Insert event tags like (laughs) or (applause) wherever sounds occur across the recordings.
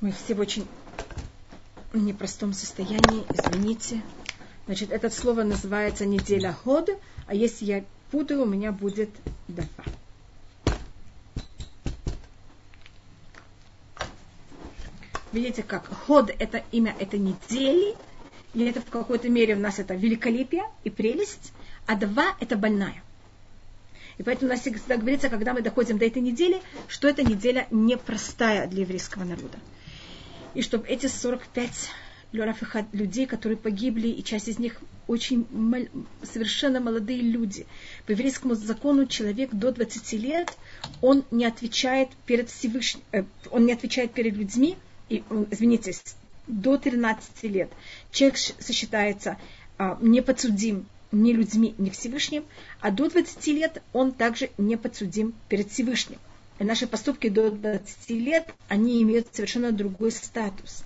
Мы все в очень непростом состоянии, извините. Значит, это слово называется неделя ход, а если я путаю, у меня будет два. Видите, как ход это имя этой недели, и это в какой-то мере у нас это великолепие и прелесть, а два это больная. И поэтому у нас всегда говорится, когда мы доходим до этой недели, что эта неделя непростая для еврейского народа. И чтобы эти 45 людей, которые погибли, и часть из них очень мал, совершенно молодые люди. По еврейскому закону человек до 20 лет, он не отвечает перед Всевышним, э, он не отвечает перед людьми, и, извините, до 13 лет человек сосчитается э, не подсудим ни людьми, ни Всевышним, а до 20 лет он также не подсудим перед Всевышним. Наши поступки до 20 лет, они имеют совершенно другой статус.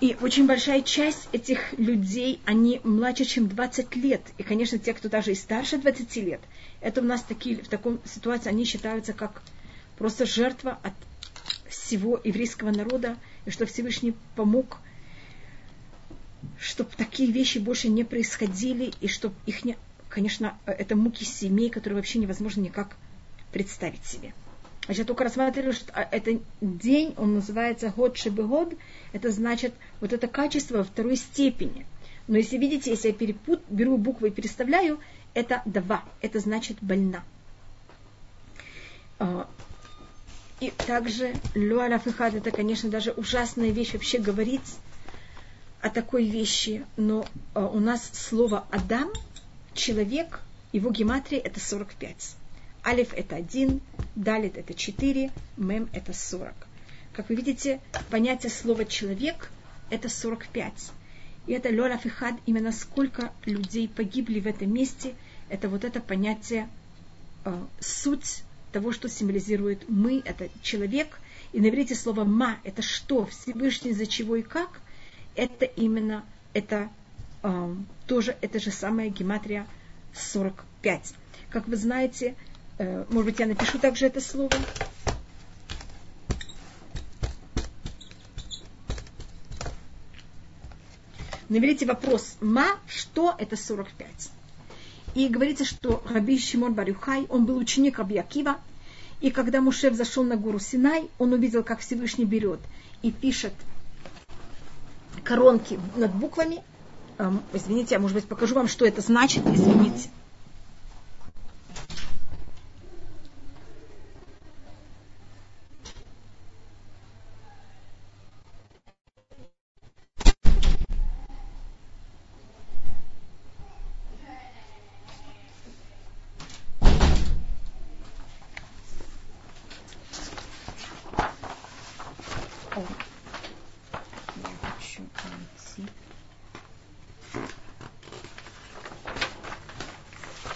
И очень большая часть этих людей, они младше, чем 20 лет. И, конечно, те, кто даже и старше 20 лет, это у нас такие, в таком ситуации они считаются как просто жертва от всего еврейского народа, и что Всевышний помог, чтобы такие вещи больше не происходили, и чтобы их не... Конечно, это муки семей, которые вообще невозможно никак представить себе. Значит, только рассматриваю, что это день, он называется год шебегод, это значит вот это качество во второй степени. Но если видите, если я перепут, беру буквы и переставляю, это два, это значит больна. А, и также луарафихад, это, конечно, даже ужасная вещь вообще говорить о такой вещи, но а, у нас слово Адам, человек, его гематрия это 45. Алиф это один, Далит это четыре, Мем это сорок. Как вы видите, понятие слова человек это 45. И это Лола Фихад, именно сколько людей погибли в этом месте, это вот это понятие, э, суть того, что символизирует мы, это человек. И на слово ма, это что, Всевышний, за чего и как, это именно, это э, тоже, это же самая гематрия 45. Как вы знаете, может быть, я напишу также это слово. Наберите вопрос «ма», что это 45. И говорится, что Раби Шимон Барюхай, он был ученик Раби Акива, и когда Мушев зашел на гору Синай, он увидел, как Всевышний берет и пишет коронки над буквами. Эм, извините, я, может быть, покажу вам, что это значит. Извините.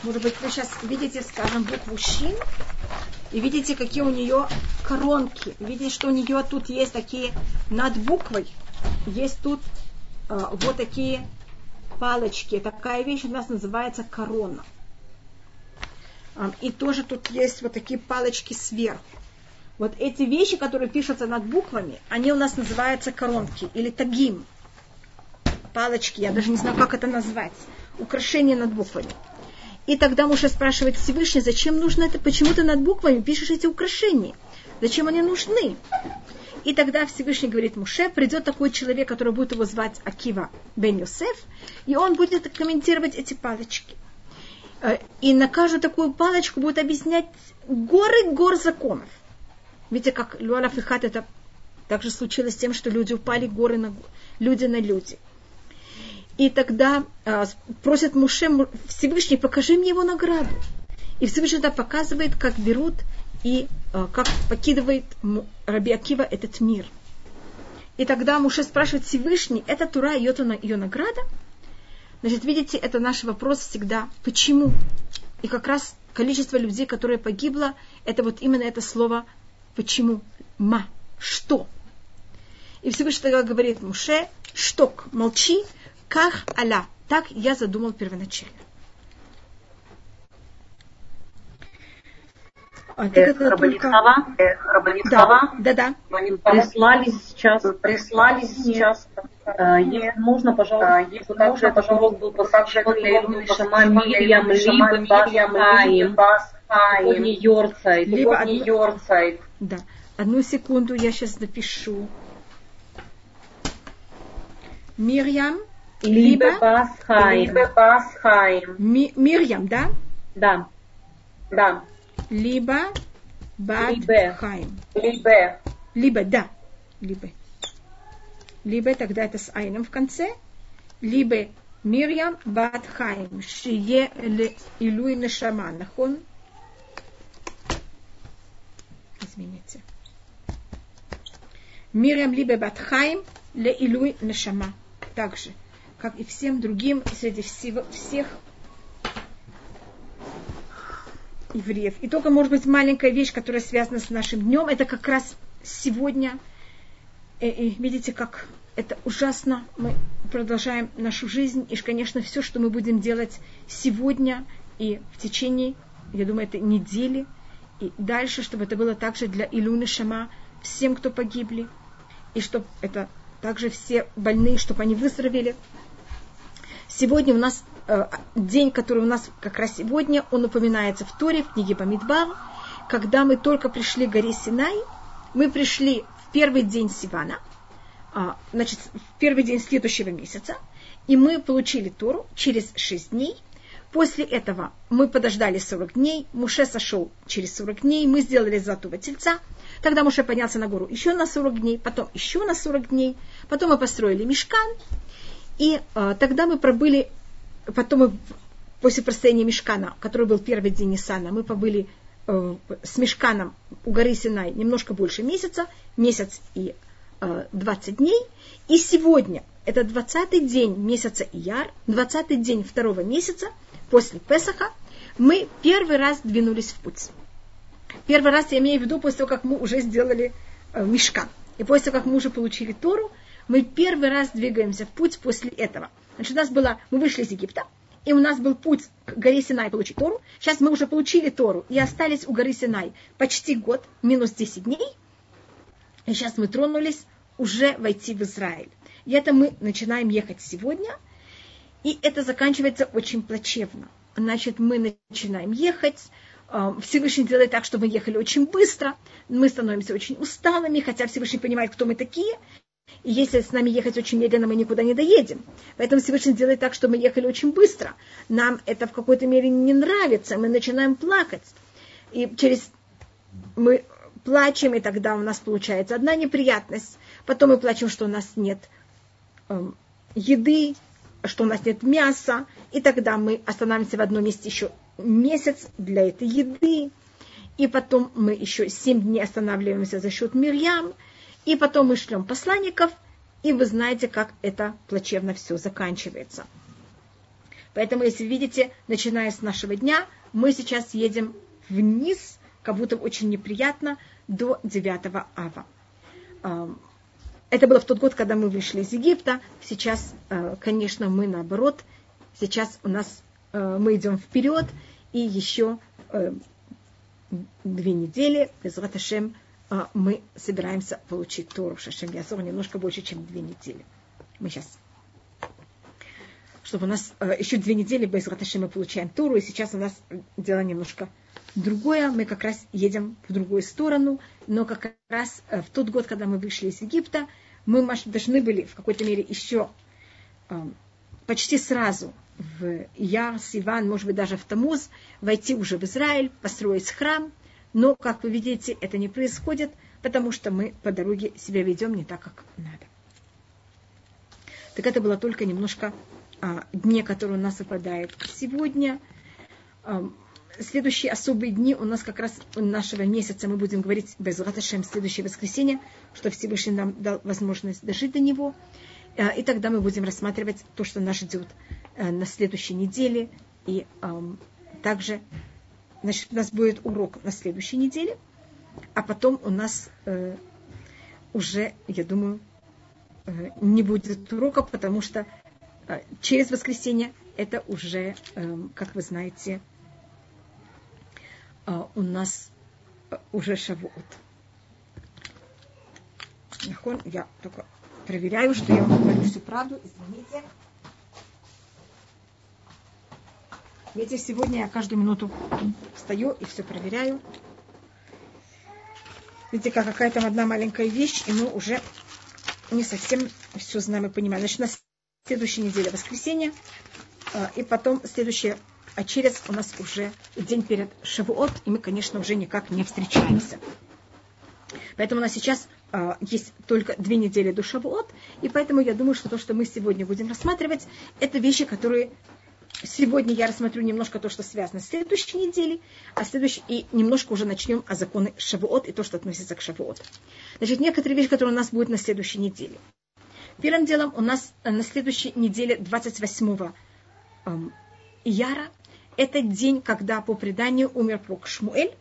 Может быть, вы сейчас видите, скажем, букву Шин, и видите, какие у нее коронки. Видите, что у нее тут есть такие над буквой. Есть тут э, вот такие палочки. Такая вещь у нас называется корона. Э, и тоже тут есть вот такие палочки сверху. Вот эти вещи, которые пишутся над буквами, они у нас называются коронки или тагим. Палочки, я даже не знаю, как это назвать. Украшения над буквами. И тогда Муша спрашивает Всевышний, зачем нужно это, почему ты над буквами пишешь эти украшения? Зачем они нужны? И тогда Всевышний говорит Муше, придет такой человек, который будет его звать Акива бен Йосеф, и он будет комментировать эти палочки. Э, и на каждую такую палочку будет объяснять горы гор законов. Видите, как Люалаф и это также случилось с тем, что люди упали горы на люди на люди. И тогда э, просят Муше, Всевышний, покажи мне его награду. И Всевышний тогда показывает, как берут и э, как покидывает Раби Акива этот мир. И тогда Муше спрашивает Всевышний, это Тура, ее, ее награда? Значит, видите, это наш вопрос всегда, почему? И как раз количество людей, которые погибло, это вот именно это слово почему? Ма, что? И Всевышний тогда говорит Муше, шток, молчи, как Аля. Так я задумал первоначально. а, так это только... Да, да, да. Прислали сейчас, прислали сейчас. Если можно, пожалуйста, если также этот урок был посвящен Лейлу Шама Мирьям, либо Басхаим, Йорцайт, либо Йорцайт. Да. Одну секунду, я сейчас напишу. Мирьям, либо Басхайм. Либо Басхайм. Мирьям, да? Да. Да. Либо Бадхайм. Либо. Либо, да. Либо. Либо тогда это с айном в конце. Либо Мирьям Бадхайм. Шие Илуй Нешама. Нахон. Извините. Мирьям либо Батхайм ле Илуй Нешама. Также, как и всем другим среди всего, всех евреев. И только, может быть, маленькая вещь, которая связана с нашим днем, это как раз сегодня. И, и видите, как это ужасно. Мы продолжаем нашу жизнь. И, конечно, все, что мы будем делать сегодня и в течение, я думаю, этой недели, и дальше, чтобы это было также для Илюны Шама, всем, кто погибли, и чтобы это также все больные, чтобы они выздоровели. Сегодня у нас э, день, который у нас как раз сегодня, он упоминается в Торе, в книге Бамидбар, когда мы только пришли к горе Синай, мы пришли в первый день Сивана, э, значит, в первый день следующего месяца, и мы получили Тору через шесть дней, После этого мы подождали 40 дней, Муше сошел через 40 дней, мы сделали золотого тельца, тогда Муше поднялся на гору еще на 40 дней, потом еще на 40 дней, потом мы построили мешкан, и э, тогда мы пробыли, потом мы, после построения мешкана, который был первый день Ниссана, мы побыли э, с мешканом у горы Синай немножко больше месяца, месяц и э, 20 дней, и сегодня, это 20 день месяца Ияр, 20 день второго месяца – после Песаха, мы первый раз двинулись в путь. Первый раз я имею в виду после того, как мы уже сделали э, мешкан. И после того, как мы уже получили Тору, мы первый раз двигаемся в путь после этого. Значит, у нас было, мы вышли из Египта, и у нас был путь к горе Синай получить Тору. Сейчас мы уже получили Тору и остались у горы Синай почти год, минус 10 дней. И сейчас мы тронулись уже войти в Израиль. И это мы начинаем ехать сегодня – и это заканчивается очень плачевно. Значит, мы начинаем ехать, а, Всевышний делает так, чтобы мы ехали очень быстро, мы становимся очень усталыми, хотя Всевышний понимает, кто мы такие, и если с нами ехать очень медленно, мы никуда не доедем. Поэтому Всевышний делает так, чтобы мы ехали очень быстро. Нам это в какой-то мере не нравится, мы начинаем плакать. И через мы плачем, и тогда у нас получается одна неприятность. Потом мы плачем, что у нас нет эм, еды, что у нас нет мяса, и тогда мы останавливаемся в одном месте еще месяц для этой еды, и потом мы еще семь дней останавливаемся за счет Мирьям, и потом мы шлем посланников, и вы знаете, как это плачевно все заканчивается. Поэтому, если видите, начиная с нашего дня, мы сейчас едем вниз, как будто очень неприятно, до 9 ава. Это было в тот год, когда мы вышли из Египта. Сейчас, э, конечно, мы наоборот. Сейчас у нас э, мы идем вперед, и еще две недели, без Раташем, мы собираемся получить Тору Шашем Ясор немножко больше, чем две недели. Мы сейчас чтобы у нас еще две недели без Раташем мы получаем Тору, и сейчас у нас дело немножко другое. Мы как раз едем в другую сторону, но как раз в тот год, когда мы вышли из Египта, мы должны были в какой-то мере еще э, почти сразу в Яр, Сиван, может быть, даже в Тамуз, войти уже в Израиль, построить храм. Но, как вы видите, это не происходит, потому что мы по дороге себя ведем не так, как надо. Так это было только немножко а, дне, которые у нас выпадают сегодня. А, следующие особые дни у нас как раз нашего месяца мы будем говорить без Раташем следующее воскресенье, что Всевышний нам дал возможность дожить до него. Э, и тогда мы будем рассматривать то, что нас ждет э, на следующей неделе. И также значит, у нас будет урок на следующей неделе, а потом у нас э, уже, я думаю, э, не будет урока, потому что э, через воскресенье это уже, э, как вы знаете, а, у нас уже Шавуот. Я только проверяю, что я говорю всю правду. Извините. Видите, сегодня я каждую минуту встаю и все проверяю. Видите, как какая-то одна маленькая вещь, и мы уже не совсем все знаем и понимаем. Значит, на следующей неделе воскресенье, а, и потом следующее, а через у нас уже день перед Шавуот, и мы, конечно, уже никак не встречаемся. Поэтому у нас сейчас а, есть только две недели до Шавуот, и поэтому я думаю, что то, что мы сегодня будем рассматривать, это вещи, которые Сегодня я рассмотрю немножко то, что связано с следующей неделей, а следующей, и немножко уже начнем о законе Шавуот и то, что относится к Шавуот. Значит, некоторые вещи, которые у нас будут на следующей неделе. Первым делом у нас э, на следующей неделе 28 эм, Яра, это день, когда по преданию умер пророк Шмуэль,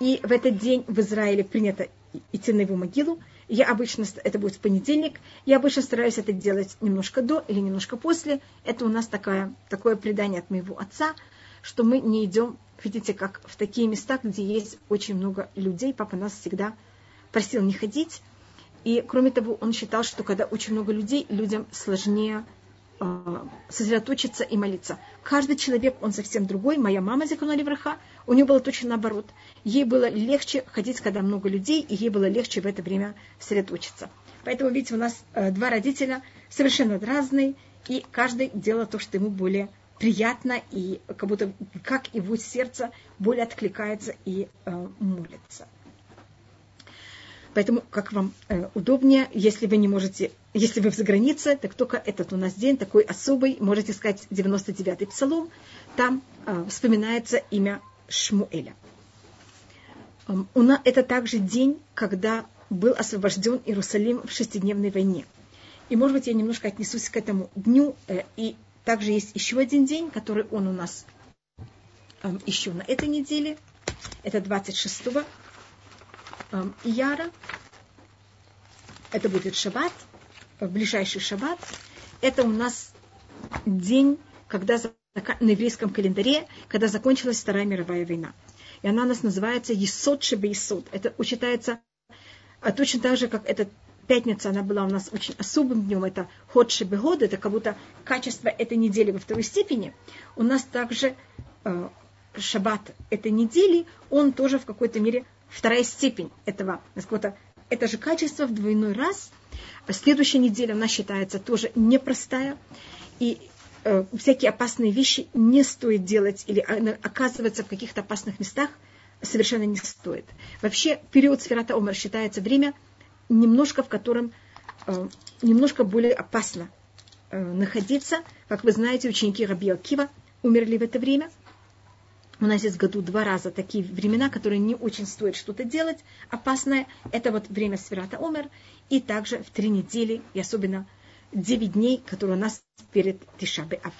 и в этот день в Израиле принято идти на его могилу, я обычно, это будет в понедельник, я обычно стараюсь это делать немножко до или немножко после. Это у нас такое, такое предание от моего отца, что мы не идем, видите, как в такие места, где есть очень много людей. Папа нас всегда просил не ходить. И кроме того, он считал, что когда очень много людей, людям сложнее э, сосредоточиться и молиться. Каждый человек, он совсем другой. Моя мама, Зикуна Левраха, у нее было точно наоборот. Ей было легче ходить, когда много людей, и ей было легче в это время сосредоточиться. Поэтому, видите, у нас э, два родителя совершенно разные, и каждый делал то, что ему более приятно, и как будто как его сердце более откликается и э, молится. Поэтому, как вам э, удобнее, если вы не можете, если вы в загранице, так только этот у нас день такой особый, можете сказать 99-й псалом, там э, вспоминается имя Шмуэля. Это также день, когда был освобожден Иерусалим в шестидневной войне. И, может быть, я немножко отнесусь к этому дню. Э, и также есть еще один день, который он у нас еще на этой неделе. Это 26 Ияра. Это будет шаббат, ближайший шаббат. Это у нас день, когда на еврейском календаре, когда закончилась Вторая мировая война. И она у нас называется Есот Шебе Есот. Это учитается а точно так же, как эта пятница, она была у нас очень особым днем, это ход Шебегод, это как будто качество этой недели во второй степени. У нас также э, шаббат этой недели, он тоже в какой-то мере вторая степень этого. Это же качество в двойной раз. Следующая неделя у нас считается тоже непростая. И Э, всякие опасные вещи не стоит делать или оказываться в каких-то опасных местах совершенно не стоит. Вообще период Сферата Омар считается время, немножко в котором э, немножко более опасно э, находиться. Как вы знаете, ученики Раби Акива умерли в это время. У нас есть в году два раза такие времена, которые не очень стоит что-то делать опасное. Это вот время Сферата Омер. И также в три недели, и особенно 9 дней, которые у нас перед Тишабе Ав.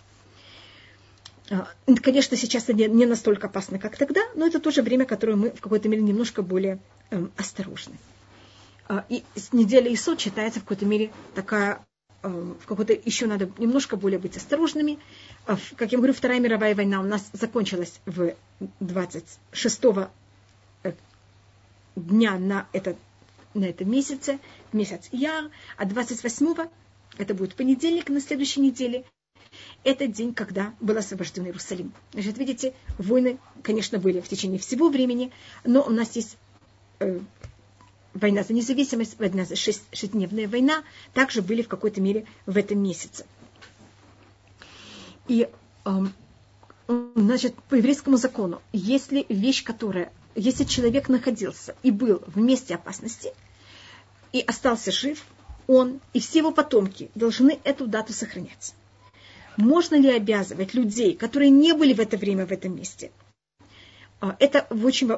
А, конечно, сейчас это не настолько опасно, как тогда, но это тоже время, которое мы в какой-то мере немножко более эм, осторожны. А, и неделя Исот считается в какой-то мере такая, эм, в какой-то еще надо немножко более быть осторожными. А, как я говорю, Вторая мировая война у нас закончилась в 26 э, дня на, этот, на этом месяце, месяц Яр, а 28 это будет понедельник на следующей неделе, это день, когда был освобожден Иерусалим. Значит, видите, войны, конечно, были в течение всего времени, но у нас есть э, война за независимость, война за шесть, шестидневная война, также были в какой-то мере в этом месяце. И, э, значит, по еврейскому закону, если вещь, которая, если человек находился и был в месте опасности, и остался жив, он и все его потомки должны эту дату сохранять. Можно ли обязывать людей, которые не были в это время в этом месте? А, это очень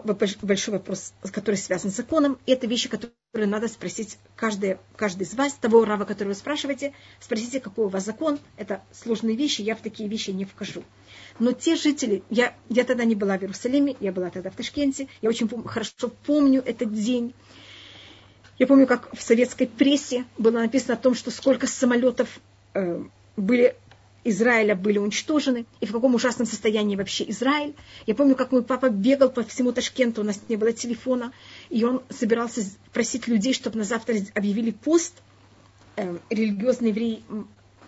большой вопрос, который связан с законом. И это вещи, которые надо спросить каждый, каждый из вас, того рава, которого вы спрашиваете. Спросите, какой у вас закон. Это сложные вещи, я в такие вещи не вхожу. Но те жители, я, я тогда не была в Иерусалиме, я была тогда в Ташкенте, я очень хорошо помню этот день. Я помню, как в советской прессе было написано о том, что сколько самолетов э, были Израиля были уничтожены, и в каком ужасном состоянии вообще Израиль. Я помню, как мой папа бегал по всему Ташкенту, у нас не было телефона, и он собирался просить людей, чтобы на завтра объявили пост э, религиозный еврей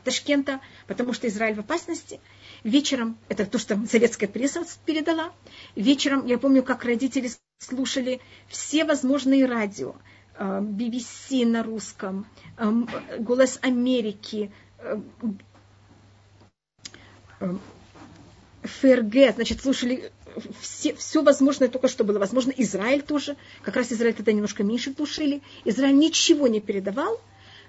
Ташкента, потому что Израиль в опасности. Вечером, это то, что советская пресса передала, вечером я помню, как родители слушали все возможные радио, BBC э, на русском, э, «Голос Америки», ФРГ, значит, слушали все, все возможное только что было возможно. Израиль тоже, как раз Израиль тогда немножко меньше тушили. Израиль ничего не передавал,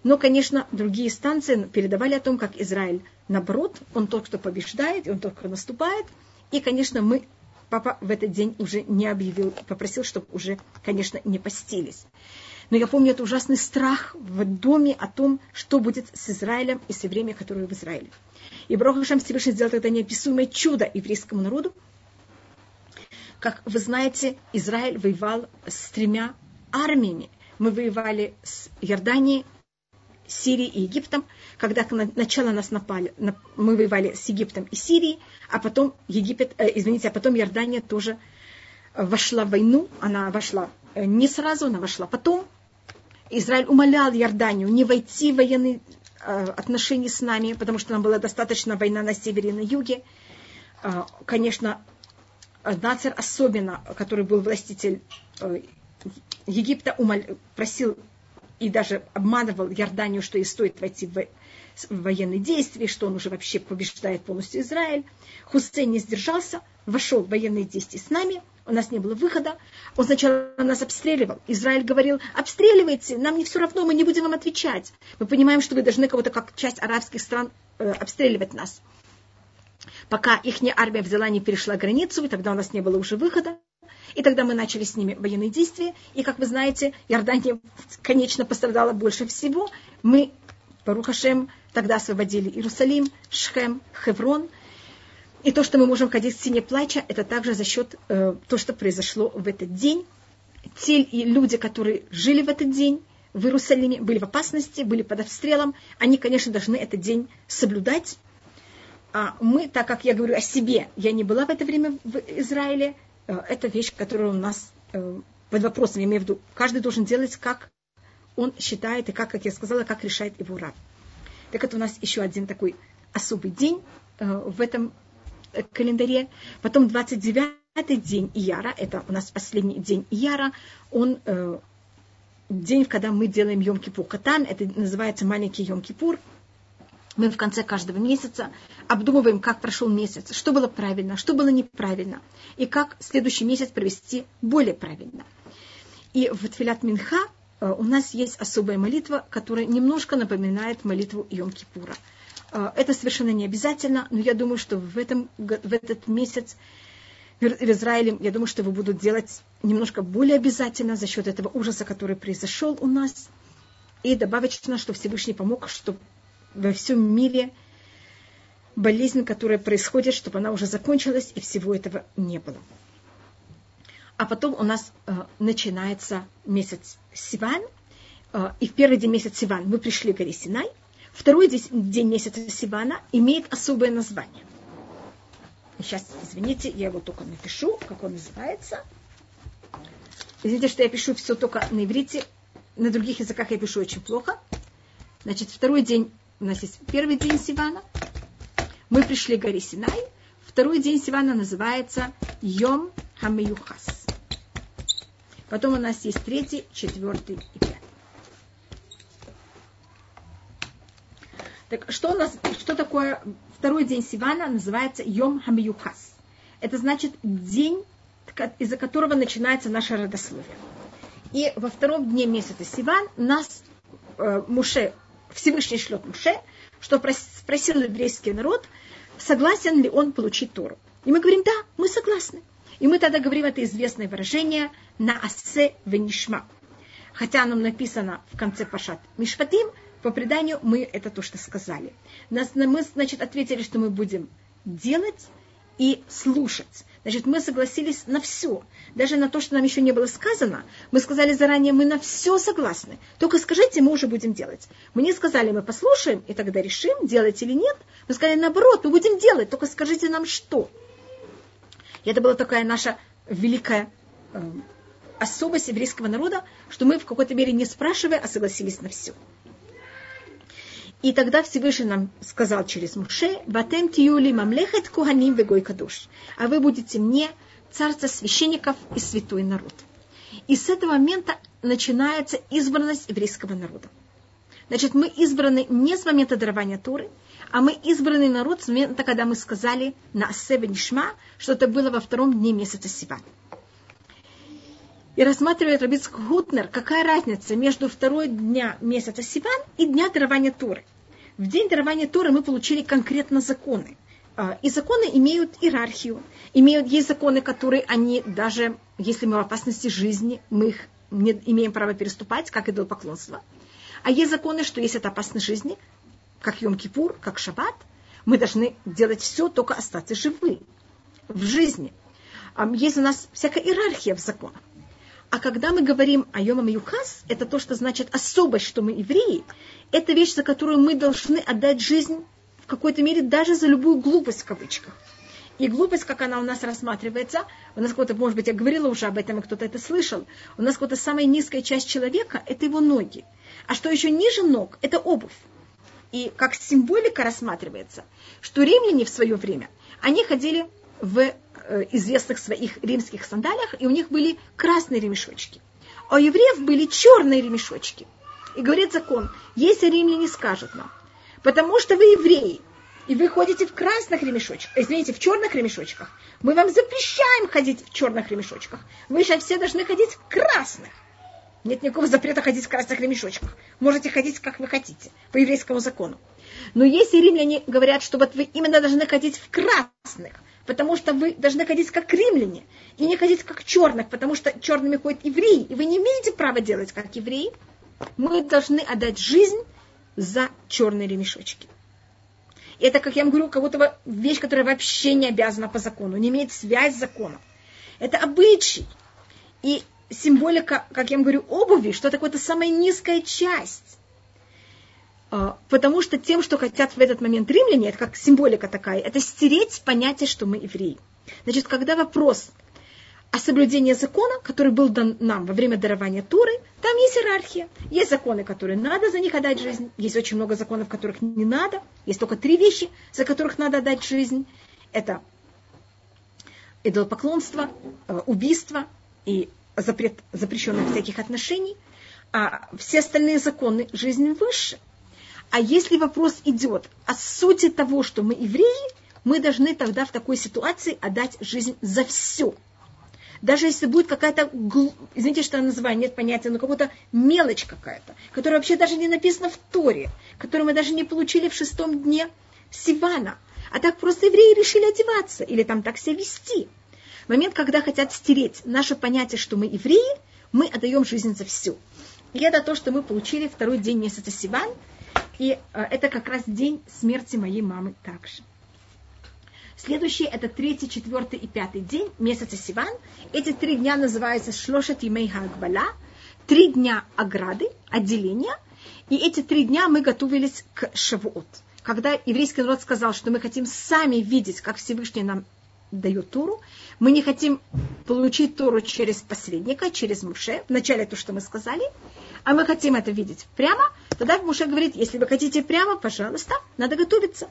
но, конечно, другие станции передавали о том, как Израиль, наоборот, он только что побеждает, он только наступает. И, конечно, мы, папа в этот день уже не объявил, попросил, чтобы уже, конечно, не постились. Но я помню это ужасный страх в доме о том, что будет с Израилем и с евреями, которые в Израиле. И Брохашем Всевышний сделал тогда неописуемое чудо еврейскому народу. Как вы знаете, Израиль воевал с тремя армиями. Мы воевали с Иорданией, Сирией и Египтом. Когда начало нас напали, мы воевали с Египтом и Сирией, а потом Египет, э, извините, а потом Иордания тоже вошла в войну. Она вошла э, не сразу, она вошла потом. Израиль умолял Иорданию не войти в военный Э, отношений с нами, потому что нам была достаточно война на севере и на юге. Э, конечно, Нацер особенно, который был властитель э, Египта, просил и даже обманывал Иорданию, что ей стоит войти в военные действия, что он уже вообще побеждает полностью Израиль. Хусейн не сдержался, вошел в военные действия с нами, у нас не было выхода. Он сначала нас обстреливал. Израиль говорил, обстреливайте, нам не все равно, мы не будем вам отвечать. Мы понимаем, что вы должны кого-то, как часть арабских стран, э, обстреливать нас. Пока их армия взяла, не перешла границу, и тогда у нас не было уже выхода. И тогда мы начали с ними военные действия. И, как вы знаете, Иордания, (laughs) конечно, пострадала больше всего. Мы, Барухашем, тогда освободили Иерусалим, Шхем, Хеврон – и то, что мы можем ходить в стене плача, это также за счет э, того, что произошло в этот день. Те люди, которые жили в этот день в Иерусалиме, были в опасности, были под обстрелом, они, конечно, должны этот день соблюдать. А мы, так как я говорю о себе, я не была в это время в Израиле, э, это вещь, которая у нас э, под вопросом, я имею в виду, каждый должен делать, как он считает, и как, как я сказала, как решает его раб. Так это у нас еще один такой особый день э, в этом календаре. Потом 29-й день Ияра, это у нас последний день Ияра, он э, день, когда мы делаем Йом-Кипур Катан, это называется маленький Йом-Кипур. Мы в конце каждого месяца обдумываем, как прошел месяц, что было правильно, что было неправильно, и как следующий месяц провести более правильно. И в Тфилят Минха э, у нас есть особая молитва, которая немножко напоминает молитву Йом-Кипура – это совершенно не обязательно, но я думаю, что в, этом, в этот месяц в Израиле, я думаю, что его будут делать немножко более обязательно за счет этого ужаса, который произошел у нас. И добавочно, что Всевышний помог, чтобы во всем мире болезнь, которая происходит, чтобы она уже закончилась, и всего этого не было. А потом у нас э, начинается месяц Сиван, э, и в первый день месяца Сиван мы пришли к горе Синай, Второй день месяца Сивана имеет особое название. Сейчас, извините, я его только напишу, как он называется. Извините, что я пишу все только на иврите. На других языках я пишу очень плохо. Значит, второй день, у нас есть первый день Сивана. Мы пришли к горе Синай. Второй день Сивана называется Йом Хамеюхас. Потом у нас есть третий, четвертый и пятый. Так что, у нас, что такое второй день Сивана? Называется Йом Хамиюхас. Это значит день, из-за которого начинается наше родословие. И во втором дне месяца Сиван нас э, Муше, Всевышний шлет Муше, что спросил еврейский народ, согласен ли он получить Тору. И мы говорим, да, мы согласны. И мы тогда говорим это известное выражение на асе венишма. Хотя оно написано в конце Пашат Мишпатим, по преданию мы это то, что сказали. Нас, мы, значит, ответили, что мы будем делать, и слушать. Значит, мы согласились на все. Даже на то, что нам еще не было сказано, мы сказали заранее, мы на все согласны. Только скажите, мы уже будем делать. Мы не сказали, мы послушаем и тогда решим, делать или нет. Мы сказали, наоборот, мы будем делать, только скажите нам что. И это была такая наша великая э, особость еврейского народа, что мы в какой-то мере не спрашивая, а согласились на все. И тогда Всевышний нам сказал через Муше, «Ватем тиюли мамлехет куханим вегой кадуш». А вы будете мне царство священников и святой народ. И с этого момента начинается избранность еврейского народа. Значит, мы избраны не с момента дарования Туры, а мы избранный народ с момента, когда мы сказали на Асебе Нишма, что это было во втором дне месяца Сиван. И рассматривает Рабицк Гутнер, какая разница между второй дня месяца Сиван и дня дарования Торы. В день дарования Торы мы получили конкретно законы. А, и законы имеют иерархию, имеют, есть законы, которые они даже, если мы в опасности жизни, мы их не имеем права переступать, как и поклонство. А есть законы, что если это опасность жизни, как Йом-Кипур, как Шаббат, мы должны делать все, только остаться живы в жизни. Есть у нас всякая иерархия в законах. А когда мы говорим о Йомам Юкас, это то, что значит особость, что мы евреи. Это вещь, за которую мы должны отдать жизнь в какой-то мере даже за любую глупость в кавычках. И глупость, как она у нас рассматривается, у нас какой-то, может быть, я говорила уже об этом, и кто-то это слышал, у нас какая-то самая низкая часть человека – это его ноги. А что еще ниже ног – это обувь. И как символика рассматривается, что римляне в свое время, они ходили в известных своих римских сандалиях, и у них были красные ремешочки. А у евреев были черные ремешочки. И говорит закон, если римляне скажут нам, потому что вы евреи, и вы ходите в красных ремешочках, извините, в черных ремешочках, мы вам запрещаем ходить в черных ремешочках. Вы сейчас все должны ходить в красных. Нет никакого запрета ходить в красных ремешочках. Можете ходить, как вы хотите, по еврейскому закону. Но если римляне говорят, что вот вы именно должны ходить в красных, потому что вы должны ходить как римляне, и не ходить как черных, потому что черными ходят евреи, и вы не имеете права делать как евреи, мы должны отдать жизнь за черные ремешочки. Это, как я вам говорю, как будто вещь, которая вообще не обязана по закону, не имеет связь с законом. Это обычай. И символика, как я вам говорю, обуви, что такое-то самая низкая часть. А, потому что тем, что хотят в этот момент римляне, это как символика такая, это стереть понятие, что мы евреи. Значит, когда вопрос о соблюдении закона, который был дан нам во время дарования Туры, там есть иерархия. Есть законы, которые надо за них отдать жизнь. Есть очень много законов, которых не надо. Есть только три вещи, за которых надо отдать жизнь. Это идолопоклонство, э, убийство и запрет запрещенных всяких отношений. А все остальные законы жизни выше – а если вопрос идет о сути того, что мы евреи, мы должны тогда в такой ситуации отдать жизнь за все. Даже если будет какая-то, извините, что я называю, нет понятия, но какая-то мелочь какая-то, которая вообще даже не написана в Торе, которую мы даже не получили в шестом дне Сивана. А так просто евреи решили одеваться или там так себя вести. В момент, когда хотят стереть наше понятие, что мы евреи, мы отдаем жизнь за все. И это то, что мы получили второй день месяца Сиван – и э, это как раз день смерти моей мамы также. Следующий это третий, четвертый и пятый день месяца Сиван. Эти три дня называются Шлошет Имей Хагбала. Три дня ограды, отделения. И эти три дня мы готовились к Шавуот. Когда еврейский народ сказал, что мы хотим сами видеть, как Всевышний нам дает Туру, мы не хотим получить Туру через посредника, через Муше, вначале то, что мы сказали, а мы хотим это видеть прямо, тогда Муше говорит, если вы хотите прямо, пожалуйста, надо готовиться.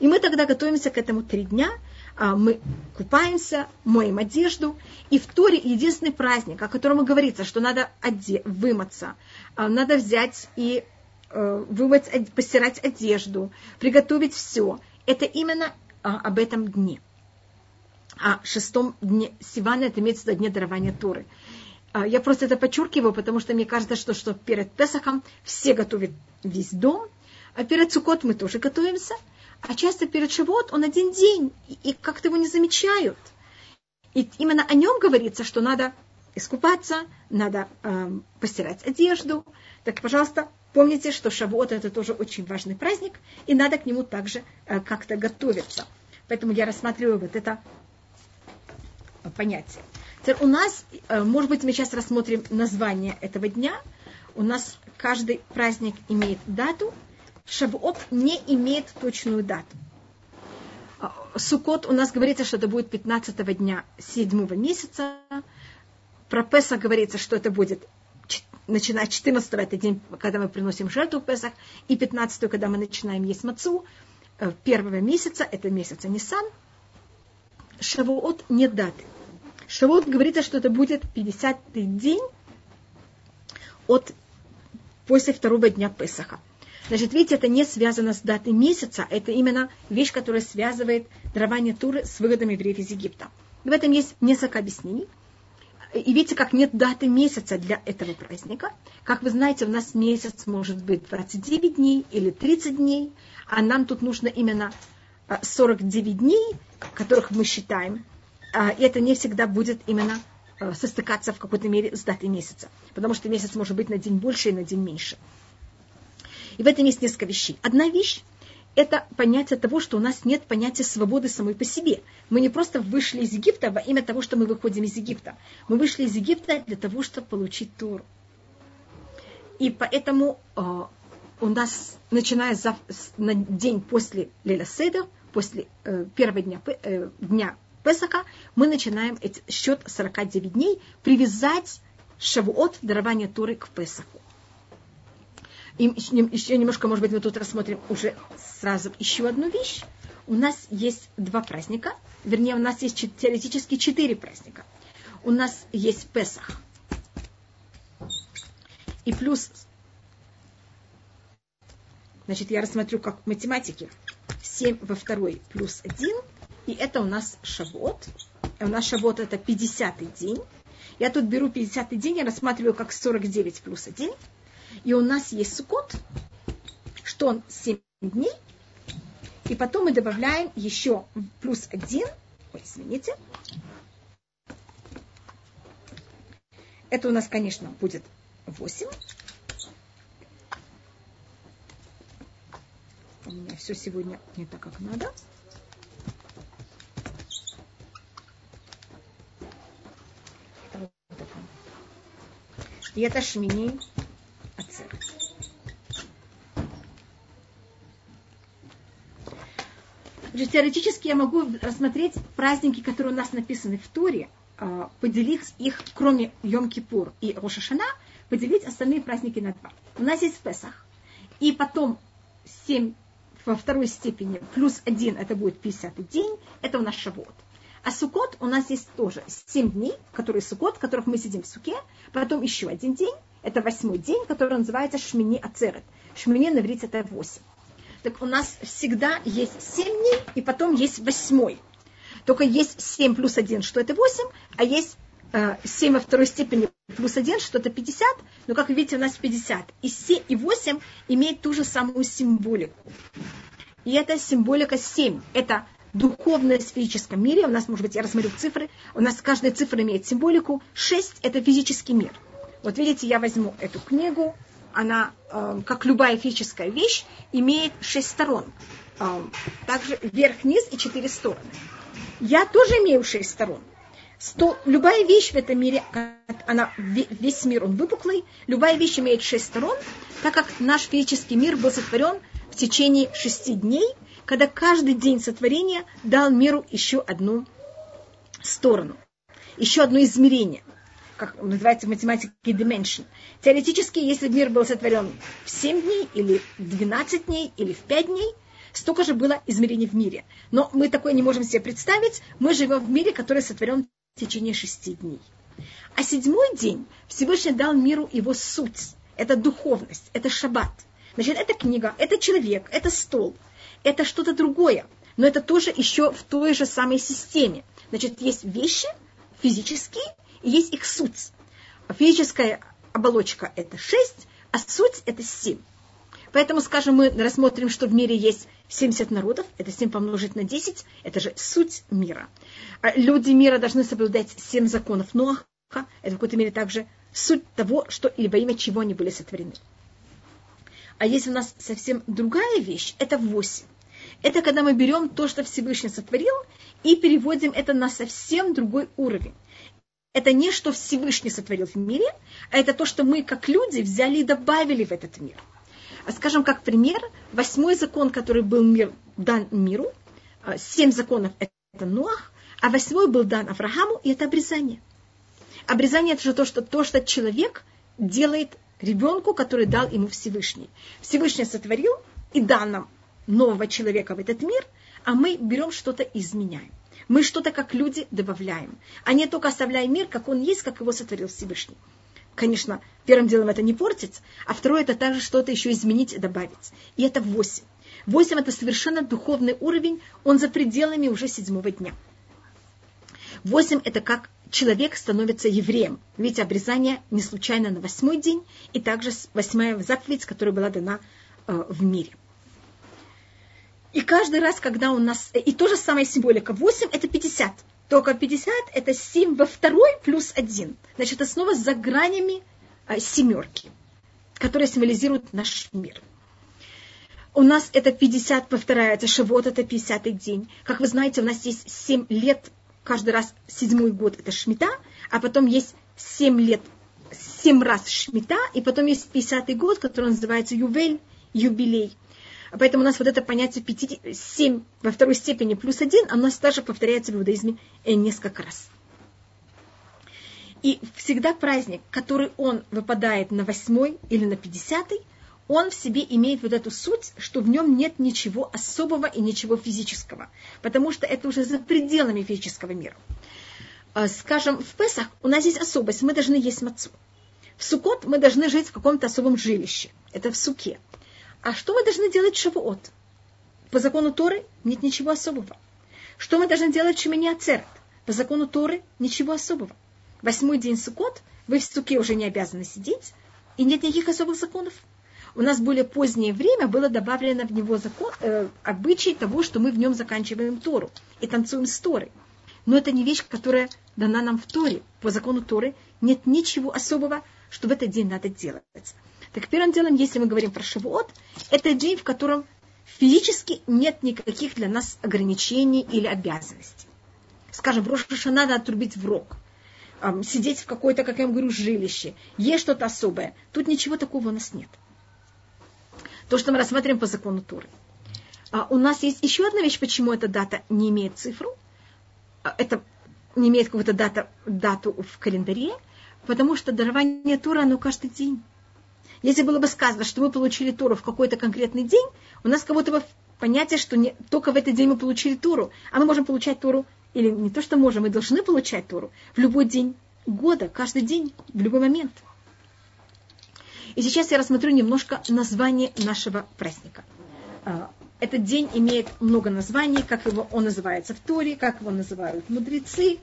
И мы тогда готовимся к этому три дня, а, мы купаемся, моем одежду. И в Торе единственный праздник, о котором говорится, что надо оде- вымыться, а, надо взять и э, вымыть, постирать одежду, приготовить все. Это именно а, об этом дне. А шестом дне Сивана это имеется в виду дне дарования Торы. А, я просто это подчеркиваю, потому что мне кажется, что, что перед Песахом все готовят весь дом, а перед Сукот мы тоже готовимся, а часто перед Шивот он один день, и как-то его не замечают. И именно о нем говорится, что надо искупаться, надо э, постирать одежду. Так, пожалуйста, помните, что Шавуот это тоже очень важный праздник, и надо к нему также э, как-то готовиться. Поэтому я рассматриваю вот это понятие. Теперь у нас, э, может быть, мы сейчас рассмотрим название этого дня. У нас каждый праздник имеет дату. Шавуот не имеет точную дату. А, Сукот у нас говорится, что это будет 15 дня 7 месяца. Про Песа говорится, что это будет начиная 14 это день, когда мы приносим жертву в Песах, и 15 когда мы начинаем есть мацу, э, первого месяца, это месяца Нисан, Шавуот нет даты. Шавуот говорится, что это будет 50-й день от, после второго дня Песаха. Значит, видите, это не связано с датой месяца, это именно вещь, которая связывает дарование Туры с выходом евреев из Египта. И в этом есть несколько объяснений. И видите, как нет даты месяца для этого праздника. Как вы знаете, у нас месяц может быть 29 дней или 30 дней, а нам тут нужно именно 49 а, дней, которых мы считаем. А, это не всегда будет именно а, состыкаться в какой-то мере с датой месяца. Потому что месяц может быть на день больше и на день меньше. И в этом есть несколько вещей. Одна вещь – это понятие того, что у нас нет понятия свободы самой по себе. Мы не просто вышли из Египта во имя того, что мы выходим из Египта. Мы вышли из Египта для того, чтобы получить Тору. И поэтому э, у нас, начиная за, на день после Леля Седа, после э, первого дня, э, дня Песака, мы начинаем счет 49 дней привязать Шавуот, дарование Торы, к Песаку. И еще немножко, может быть, мы тут рассмотрим уже сразу еще одну вещь. У нас есть два праздника, вернее, у нас есть теоретически четыре праздника. У нас есть Песах. И плюс, значит, я рассмотрю как математики. 7 во второй плюс 1. И это у нас шавот. У нас шавот это 50 день. Я тут беру 50 день, я рассматриваю как 49 плюс 1. И у нас есть сукот, что он 7 дней. И потом мы добавляем еще плюс 1. Ой, извините. Это у нас, конечно, будет 8. У меня все сегодня не так, как надо. И это шмини Значит, теоретически я могу рассмотреть праздники, которые у нас написаны в Торе, а, поделить их, кроме Йом-Кипур и Рошашана, поделить остальные праздники на два. У нас есть Песах. И потом 7 во второй степени плюс один, это будет 50 день, это у нас Шавот. А Сукот у нас есть тоже 7 дней, которые Сукот, в которых мы сидим в Суке, потом еще один день, это восьмой день, который называется Шмини Ацерет. Шмини на иврите это 8 так у нас всегда есть 7 дней, и потом есть восьмой. Только есть 7 плюс 1, что это 8, а есть э, 7 во второй степени плюс 1, что это 50, но как вы видите, у нас 50. И 7 и 8 имеют ту же самую символику. И это символика 7. Это духовное в физическом мире. У нас, может быть, я рассмотрю цифры. У нас каждая цифра имеет символику. 6 – это физический мир. Вот видите, я возьму эту книгу, она, э, как любая физическая вещь, имеет шесть сторон. Э, также вверх-вниз и четыре стороны. Я тоже имею шесть сторон. Сто, любая вещь в этом мире, она, весь мир, он выпуклый, любая вещь имеет шесть сторон, так как наш физический мир был сотворен в течение шести дней, когда каждый день сотворения дал миру еще одну сторону, еще одно измерение как называется в математике dimension. Теоретически, если мир был сотворен в 7 дней, или в 12 дней, или в 5 дней, столько же было измерений в мире. Но мы такое не можем себе представить. Мы живем в мире, который сотворен в течение 6 дней. А седьмой день Всевышний дал миру его суть. Это духовность, это шаббат. Значит, это книга, это человек, это стол, это что-то другое. Но это тоже еще в той же самой системе. Значит, есть вещи физические, и есть их суть. Физическая оболочка – это 6, а суть – это 7. Поэтому, скажем, мы рассмотрим, что в мире есть 70 народов, это 7 помножить на 10, это же суть мира. А люди мира должны соблюдать 7 законов Ноаха, это в какой-то мере также суть того, что и во имя чего они были сотворены. А есть у нас совсем другая вещь, это 8. Это когда мы берем то, что Всевышний сотворил, и переводим это на совсем другой уровень. Это не что Всевышний сотворил в мире, а это то, что мы, как люди, взяли и добавили в этот мир. Скажем, как пример, восьмой закон, который был мир, дан миру, а, семь законов – это Ноах, а восьмой был дан Аврааму, и это обрезание. Обрезание – это же то, что, то, что человек делает ребенку, который дал ему Всевышний. Всевышний сотворил и дал нам нового человека в этот мир, а мы берем что-то и изменяем. Мы что-то как люди добавляем, а не только оставляем мир, как он есть, как его сотворил Всевышний. Конечно, первым делом это не портить, а второе это также что-то еще изменить и добавить. И это восемь. Восемь это совершенно духовный уровень, он за пределами уже седьмого дня. Восемь это как человек становится евреем. Ведь обрезание не случайно на восьмой день, и также восьмая заповедь, которая была дана э, в мире. И каждый раз, когда у нас... И то же самое символика. 8 – это 50. Только 50 – это 7 во второй плюс 1. Значит, это снова за гранями а, семерки, которые символизируют наш мир. У нас это 50 повторяется, Шивот – это 50 день. Как вы знаете, у нас есть 7 лет, каждый раз седьмой год – это Шмита, а потом есть 7 лет, 7 раз Шмита, и потом есть 50 год, который называется Ювель, юбилей. Поэтому у нас вот это понятие 5, 7 во второй степени плюс 1, оно также повторяется в иудаизме э, несколько раз. И всегда праздник, который он выпадает на восьмой или на пятидесятый, он в себе имеет вот эту суть, что в нем нет ничего особого и ничего физического, потому что это уже за пределами физического мира. А, скажем, в Песах у нас есть особость, мы должны есть мацу. В Сукот мы должны жить в каком-то особом жилище. Это в Суке. А что мы должны делать в Шавуот? По закону Торы нет ничего особого. Что мы должны делать в Шемини Ацерет? По закону Торы ничего особого. Восьмой день Сукот, вы в суке уже не обязаны сидеть, и нет никаких особых законов. У нас более позднее время было добавлено в него закон, э, обычай того, что мы в нем заканчиваем Тору и танцуем с Торой. Но это не вещь, которая дана нам в Торе. По закону Торы нет ничего особого, что в этот день надо делать. Так первым делом, если мы говорим про Шавуот, это день, в котором физически нет никаких для нас ограничений или обязанностей. Скажем, Роша надо отрубить в рог, сидеть в какой-то, как я вам говорю, жилище, есть что-то особое. Тут ничего такого у нас нет. То, что мы рассматриваем по закону Туры. А у нас есть еще одна вещь, почему эта дата не имеет цифру. А, это не имеет какую-то дату, дату в календаре, потому что дарование Тура, оно каждый день. Если было бы сказано, что мы получили Туру в какой-то конкретный день, у нас как будто бы понятие, что не, только в этот день мы получили Туру, а мы можем получать Туру, или не то, что можем, мы должны получать Туру в любой день года, каждый день, в любой момент. И сейчас я рассмотрю немножко название нашего праздника. А, этот день имеет много названий, как его он называется в Торе, как его называют мудрецы.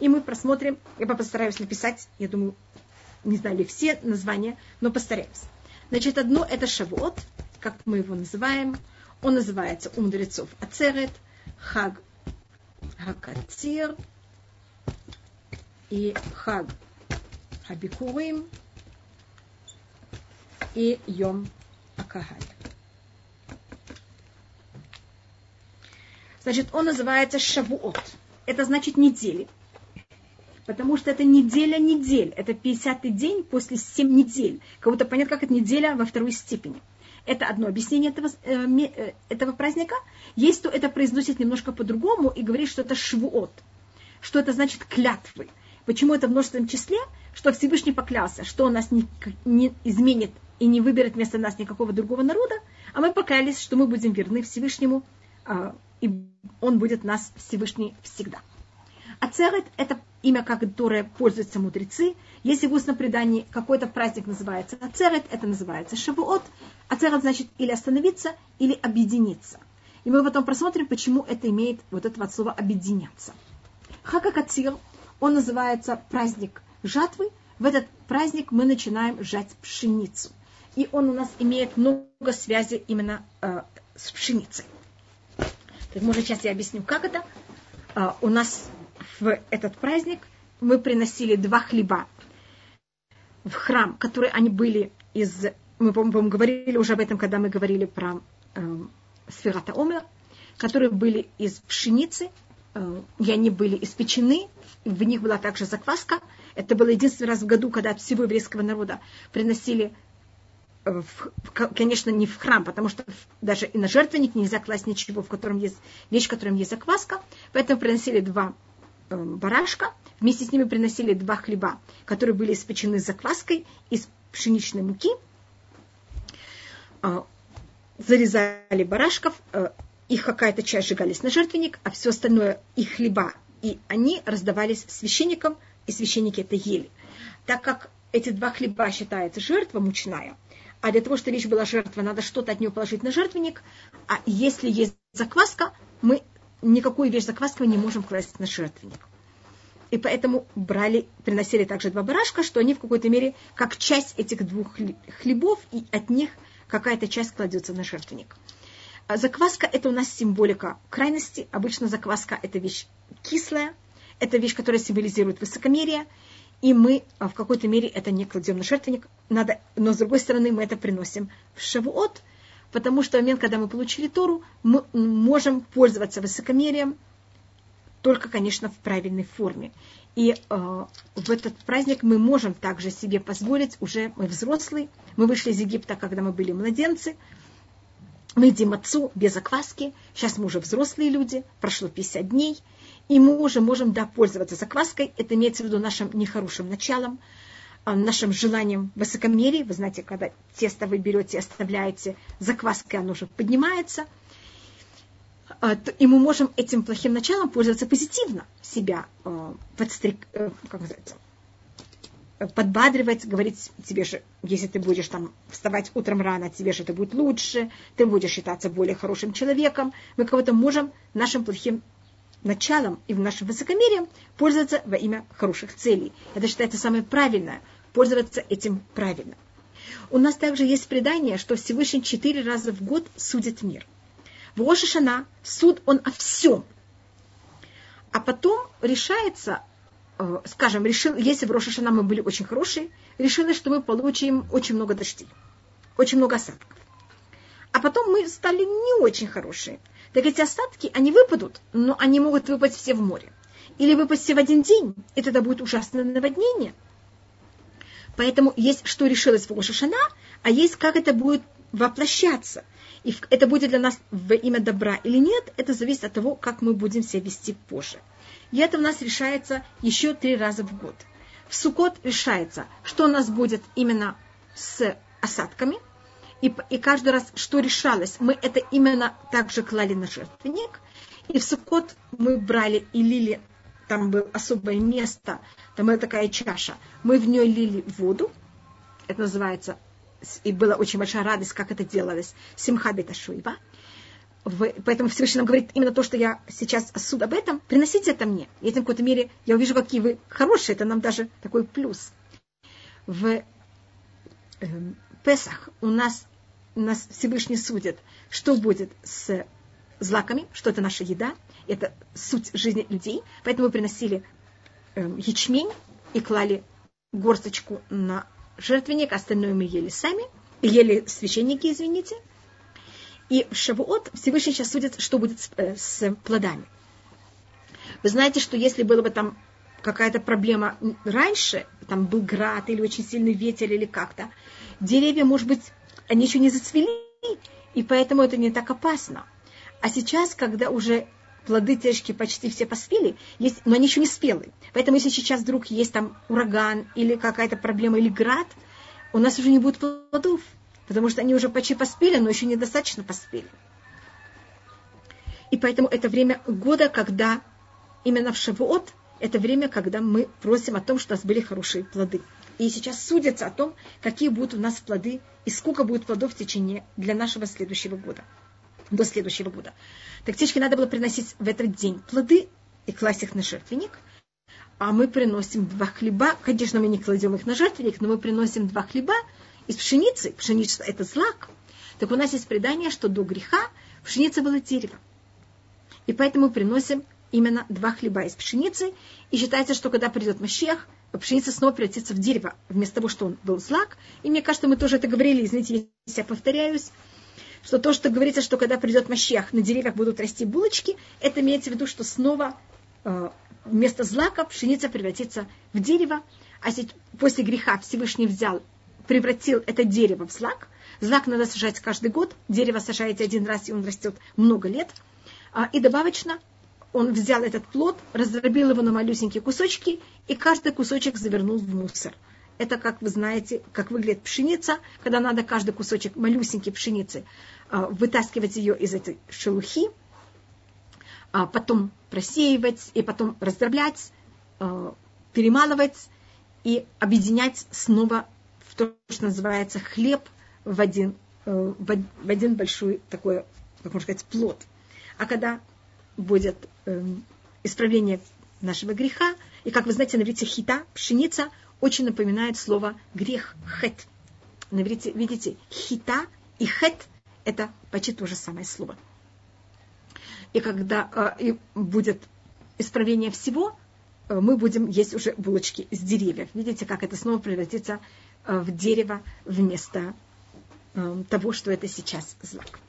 И мы просмотрим, я постараюсь написать, я думаю, не знаю ли все названия, но постараемся. Значит, одно это Шавуот, как мы его называем. Он называется у мудрецов Ацерет, Хаг Хакатир и Хаг Хабикурим и Йом Акахаль. Значит, он называется Шавуот. Это значит недели потому что это неделя недель. Это 50-й день после 7 недель. Как будто понятно, как это неделя во второй степени. Это одно объяснение этого, э, э, этого праздника. Есть, кто это произносит немножко по-другому и говорит, что это швуот. Что это значит клятвы. Почему это в множественном числе? Что Всевышний поклялся, что он нас не, не изменит и не выберет вместо нас никакого другого народа, а мы поклялись, что мы будем верны Всевышнему, э, и он будет нас Всевышний всегда. Ацерет – это имя, которое пользуются мудрецы. Если в устном предании какой-то праздник называется Ацерет, это называется Шавуот. Ацерет значит или остановиться, или объединиться. И мы потом просмотрим, почему это имеет вот это вот слово «объединяться». Хакакацир, он называется праздник жатвы. В этот праздник мы начинаем жать пшеницу. И он у нас имеет много связи именно э, с пшеницей. Так, может, сейчас я объясню, как это. Э, у нас в этот праздник мы приносили два хлеба в храм, которые они были из... Мы, по-моему, говорили уже об этом, когда мы говорили про э, Сферата Омер. которые были из пшеницы, э, и они были испечены, в них была также закваска. Это был единственный раз в году, когда от всего еврейского народа приносили в, конечно, не в храм, потому что даже и на жертвенник нельзя класть ничего, в котором есть вещь, в котором есть закваска. Поэтому приносили два э, барашка, вместе с ними приносили два хлеба, которые были испечены закваской из пшеничной муки. Э, зарезали барашков, э, их какая-то часть сжигались на жертвенник, а все остальное, их хлеба, и они раздавались священникам, и священники это ели. Так как эти два хлеба считаются жертва мучная – а для того, чтобы вещь была жертва, надо что-то от нее положить на жертвенник, а если есть закваска, мы никакую вещь закваски мы не можем класть на жертвенник. И поэтому брали, приносили также два барашка, что они в какой-то мере как часть этих двух хлебов, и от них какая-то часть кладется на жертвенник. А закваска – это у нас символика крайности. Обычно закваска – это вещь кислая, это вещь, которая символизирует высокомерие – и мы а, в какой-то мере это не кладем на жертвенник, надо, но с другой стороны мы это приносим в Шавуот, потому что в момент, когда мы получили Тору, мы можем пользоваться высокомерием, только, конечно, в правильной форме. И э, в этот праздник мы можем также себе позволить, уже мы взрослые, мы вышли из Египта, когда мы были младенцы, мы едим отцу без окваски, сейчас мы уже взрослые люди, прошло 50 дней – и мы уже можем, да, пользоваться закваской. Это имеется в виду нашим нехорошим началом, а, нашим желанием высокомерия. Вы знаете, когда тесто вы берете оставляете закваской, оно уже поднимается. А, и мы можем этим плохим началом пользоваться позитивно, себя а, подстриг, э, как называется, подбадривать, говорить тебе же, если ты будешь там вставать утром рано, тебе же это будет лучше, ты будешь считаться более хорошим человеком. Мы кого-то можем нашим плохим началом и в нашем высокомерием пользоваться во имя хороших целей. Это считается самое правильное, пользоваться этим правильно. У нас также есть предание, что Всевышний четыре раза в год судит мир. В Рошашана суд он о всем. А потом решается, э, скажем, решил, если в Рошашана мы были очень хорошие, решили, что мы получим очень много дождей, очень много осадков. А потом мы стали не очень хорошие так эти остатки, они выпадут, но они могут выпасть все в море. Или выпасть все в один день, и тогда будет ужасное наводнение. Поэтому есть, что решилось в Рошашана, а есть, как это будет воплощаться. И это будет для нас во имя добра или нет, это зависит от того, как мы будем себя вести позже. И это у нас решается еще три раза в год. В Сукот решается, что у нас будет именно с осадками – и, и каждый раз, что решалось, мы это именно также клали на жертвенник. И в Суккот мы брали и лили, там было особое место, там была такая чаша, мы в нее лили воду, это называется, и была очень большая радость, как это делалось, Симха Беташуева. Поэтому Всевышний нам говорит именно то, что я сейчас суд об этом, приносите это мне. И этим в какой-то мере я увижу, какие вы хорошие, это нам даже такой плюс. В э, Песах у нас нас Всевышний судит, что будет с злаками, что это наша еда, это суть жизни людей. Поэтому мы приносили э, ячмень и клали горсточку на жертвенник, остальное мы ели сами, ели священники, извините. И в Шавуот Всевышний сейчас судит, что будет с, э, с плодами. Вы знаете, что если было бы там какая-то проблема раньше, там был град или очень сильный ветер или как-то, деревья, может быть, они еще не зацвели, и поэтому это не так опасно. А сейчас, когда уже плоды тяжкие почти все поспели, есть, но они еще не спелые. Поэтому если сейчас вдруг есть там ураган или какая-то проблема, или град, у нас уже не будет плодов, потому что они уже почти поспели, но еще недостаточно поспели. И поэтому это время года, когда именно в Шавуот, это время, когда мы просим о том, что у нас были хорошие плоды. И сейчас судятся о том, какие будут у нас плоды и сколько будет плодов в течение для нашего следующего года. До следующего года. Так птичке надо было приносить в этот день плоды и класть их на жертвенник. А мы приносим два хлеба. Конечно, мы не кладем их на жертвенник, но мы приносим два хлеба из пшеницы. Пшеница – это злак. Так у нас есть предание, что до греха пшеница была дерево. И поэтому приносим именно два хлеба из пшеницы. И считается, что когда придет Машех, пшеница снова превратится в дерево, вместо того, что он был злак. И мне кажется, мы тоже это говорили, извините, если я повторяюсь, что то, что говорится, что когда придет Мащех, на деревьях будут расти булочки, это имеется в виду, что снова э, вместо злака пшеница превратится в дерево, а после греха Всевышний взял, превратил это дерево в злак. Злак надо сажать каждый год, дерево сажаете один раз, и он растет много лет. А, и добавочно он взял этот плод, раздробил его на малюсенькие кусочки, и каждый кусочек завернул в мусор. Это, как вы знаете, как выглядит пшеница, когда надо каждый кусочек малюсенькой пшеницы а, вытаскивать ее из этой шелухи, а потом просеивать, и потом раздроблять, а, перемалывать и объединять снова в то, что называется хлеб в один, э, в один большой такой, как можно сказать, плод. А когда будет эм, исправление нашего греха, и как вы знаете, на иврите хита, пшеница, очень напоминает слово грех, хет. На иврите, видите, хита и хет – это почти то же самое слово. И когда э, и будет исправление всего, э, мы будем есть уже булочки с деревьев. Видите, как это снова превратится э, в дерево вместо э, того, что это сейчас злак.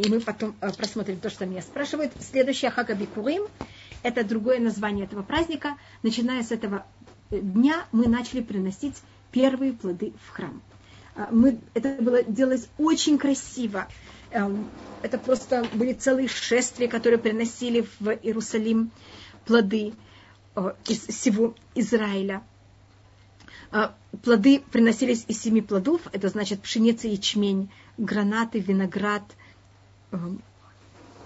И мы потом э, просмотрим то, что меня спрашивают. Следующее Хагабикурим – это другое название этого праздника. Начиная с этого э, дня мы начали приносить первые плоды в храм. А, мы, это было делалось очень красиво. Эм, это просто были целые шествия, которые приносили в Иерусалим плоды э, из всего Израиля. А, плоды приносились из семи плодов, это значит пшеница, ячмень, гранаты, виноград –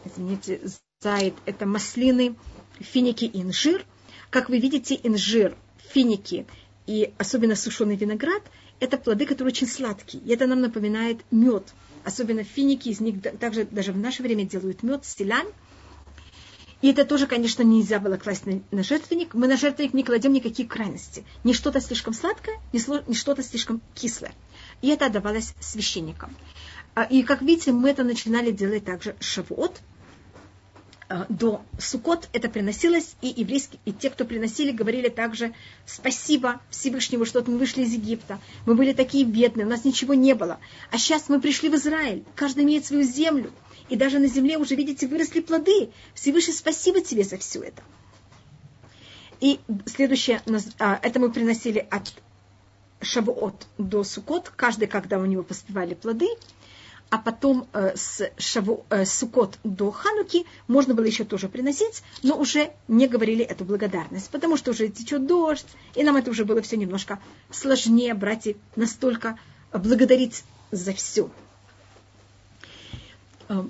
извините, зайд, это маслины, финики и инжир. Как вы видите, инжир, финики и особенно сушеный виноград – это плоды, которые очень сладкие. И это нам напоминает мед. Особенно финики, из них также даже в наше время делают мед, селянь. И это тоже, конечно, нельзя было класть на, на жертвенник. Мы на жертвенник не кладем никакие крайности. Не что-то слишком сладкое, не что-то слишком кислое. И это отдавалось священникам. А, и, как видите, мы это начинали делать также шавуот. А, до Сукот это приносилось, и еврейские, и те, кто приносили, говорили также спасибо Всевышнему, что мы вышли из Египта. Мы были такие бедные, у нас ничего не было. А сейчас мы пришли в Израиль, каждый имеет свою землю. И даже на земле уже, видите, выросли плоды. Всевышний, спасибо тебе за все это. И следующее, а, это мы приносили от Шавуот до Сукот, каждый, когда у него поспевали плоды а потом э, с Шаву, э, Сукот до Хануки можно было еще тоже приносить, но уже не говорили эту благодарность, потому что уже течет дождь, и нам это уже было все немножко сложнее брать и настолько благодарить за все. Э,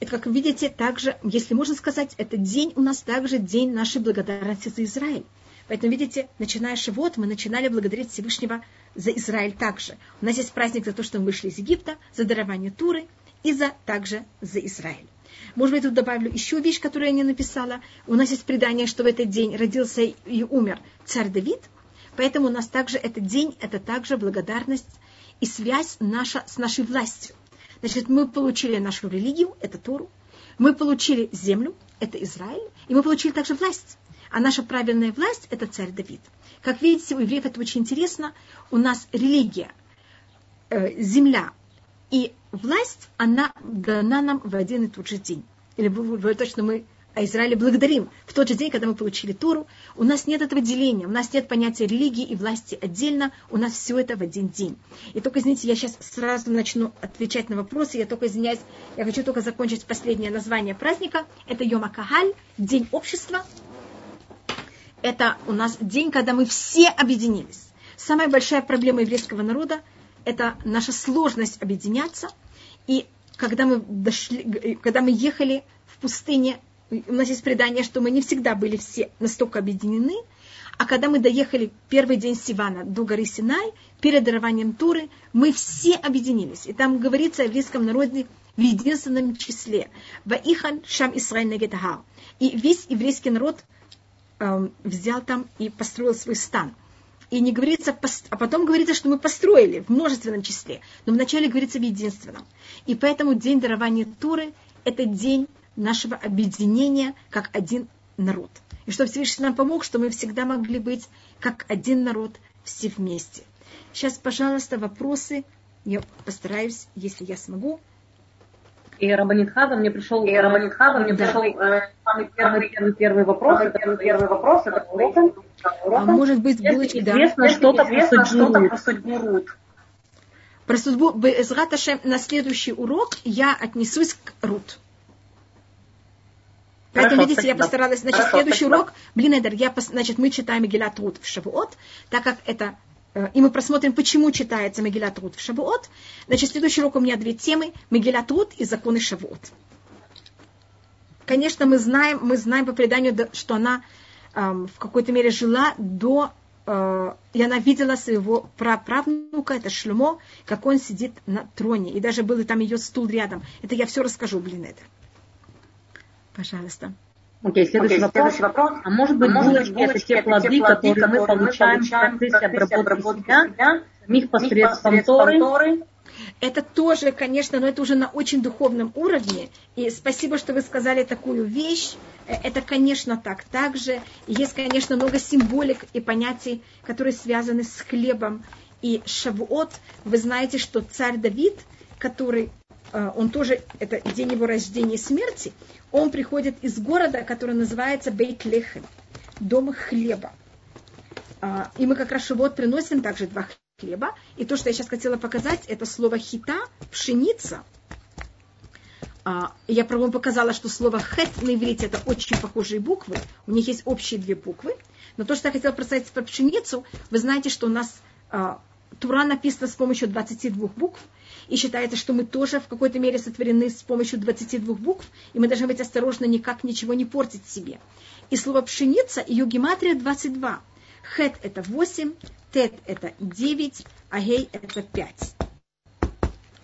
это, как видите, также, если можно сказать, это день у нас также день нашей благодарности за Израиль. Поэтому, видите, начиная Шивот, мы начинали благодарить Всевышнего за Израиль также. У нас есть праздник за то, что мы вышли из Египта, за дарование Туры и за, также за Израиль. Может быть, тут добавлю еще вещь, которую я не написала. У нас есть предание, что в этот день родился и умер царь Давид. Поэтому у нас также этот день, это также благодарность и связь наша с нашей властью. Значит, мы получили нашу религию, это Туру. Мы получили землю, это Израиль. И мы получили также власть. А наша правильная власть – это царь Давид. Как видите, у евреев это очень интересно. У нас религия, э, земля и власть, она дана нам в один и тот же день. Или точно мы о Израиле благодарим в тот же день, когда мы получили Туру. У нас нет этого деления, у нас нет понятия религии и власти отдельно, у нас все это в один день. И только, извините, я сейчас сразу начну отвечать на вопросы, я только извиняюсь, я хочу только закончить последнее название праздника. Это Йома Кагаль, День общества, это у нас день, когда мы все объединились. Самая большая проблема еврейского народа – это наша сложность объединяться. И когда мы, дошли, когда мы ехали в пустыне, у нас есть предание, что мы не всегда были все настолько объединены, а когда мы доехали первый день Сивана до горы Синай, перед дарованием Туры, мы все объединились. И там говорится о еврейском народе в единственном числе. Ваихан Шам Исраиль Нагетагар. И весь еврейский народ э, взял там и построил свой стан. И не говорится, а потом говорится, что мы построили в множественном числе, но вначале говорится в единственном. И поэтому день дарования Туры – это день нашего объединения как один народ. И чтобы Всевышний нам помог, что мы всегда могли быть как один народ, все вместе. Сейчас, пожалуйста, вопросы. Я постараюсь, если я смогу. И Рабанитхава мне пришел, и Рабанитхава мне да. пришел э, самый первый, первый, первый вопрос. Это первый, первый вопрос, это уроком. А может быть, булочки, да. Известно что-то про судьбу. Судьбу Про судьбу Безраташем на следующий урок я отнесусь к Рут. Поэтому, Хорошо, видите, спасибо. я постаралась. Значит, Хорошо, следующий спасибо. урок, блин, Эдер, я, значит, мы читаем Мегилат Рут в Шавуот, так как это и мы просмотрим, почему читается Мегилат Рут в Шавуот. Значит, следующий урок у меня две темы. Мегилат Рут и законы Шавуот. Конечно, мы знаем, мы знаем по преданию, что она эм, в какой-то мере жила до... Э, и она видела своего праправнука, это Шлюмо, как он сидит на троне. И даже был там ее стул рядом. Это я все расскажу, блин, это. Пожалуйста. Окей, okay, следующий, okay, вопрос. следующий вопрос. А может быть, может булочки, булочки это те плоды, те плоды которые, мы получаем в процессе обработки себя, них посредством Торы? Это тоже, конечно, но это уже на очень духовном уровне. И спасибо, что вы сказали такую вещь. Э, это, конечно, так. Также есть, конечно, много символик и понятий, которые связаны с хлебом. И Шавуот, вы знаете, что царь Давид, который он тоже, это день его рождения и смерти, он приходит из города, который называется Бейт-Лехем, дом хлеба. А, и мы как раз вот приносим также два хлеба. И то, что я сейчас хотела показать, это слово хита, пшеница. А, я вам показала, что слово хет на иврите это очень похожие буквы. У них есть общие две буквы. Но то, что я хотела представить про пшеницу, вы знаете, что у нас а, Тура написана с помощью 22 букв, и считается, что мы тоже в какой-то мере сотворены с помощью 22 букв, и мы должны быть осторожны никак ничего не портить себе. И слово пшеница, ее гематрия 22. Хет это 8, тет это 9, а гей это 5.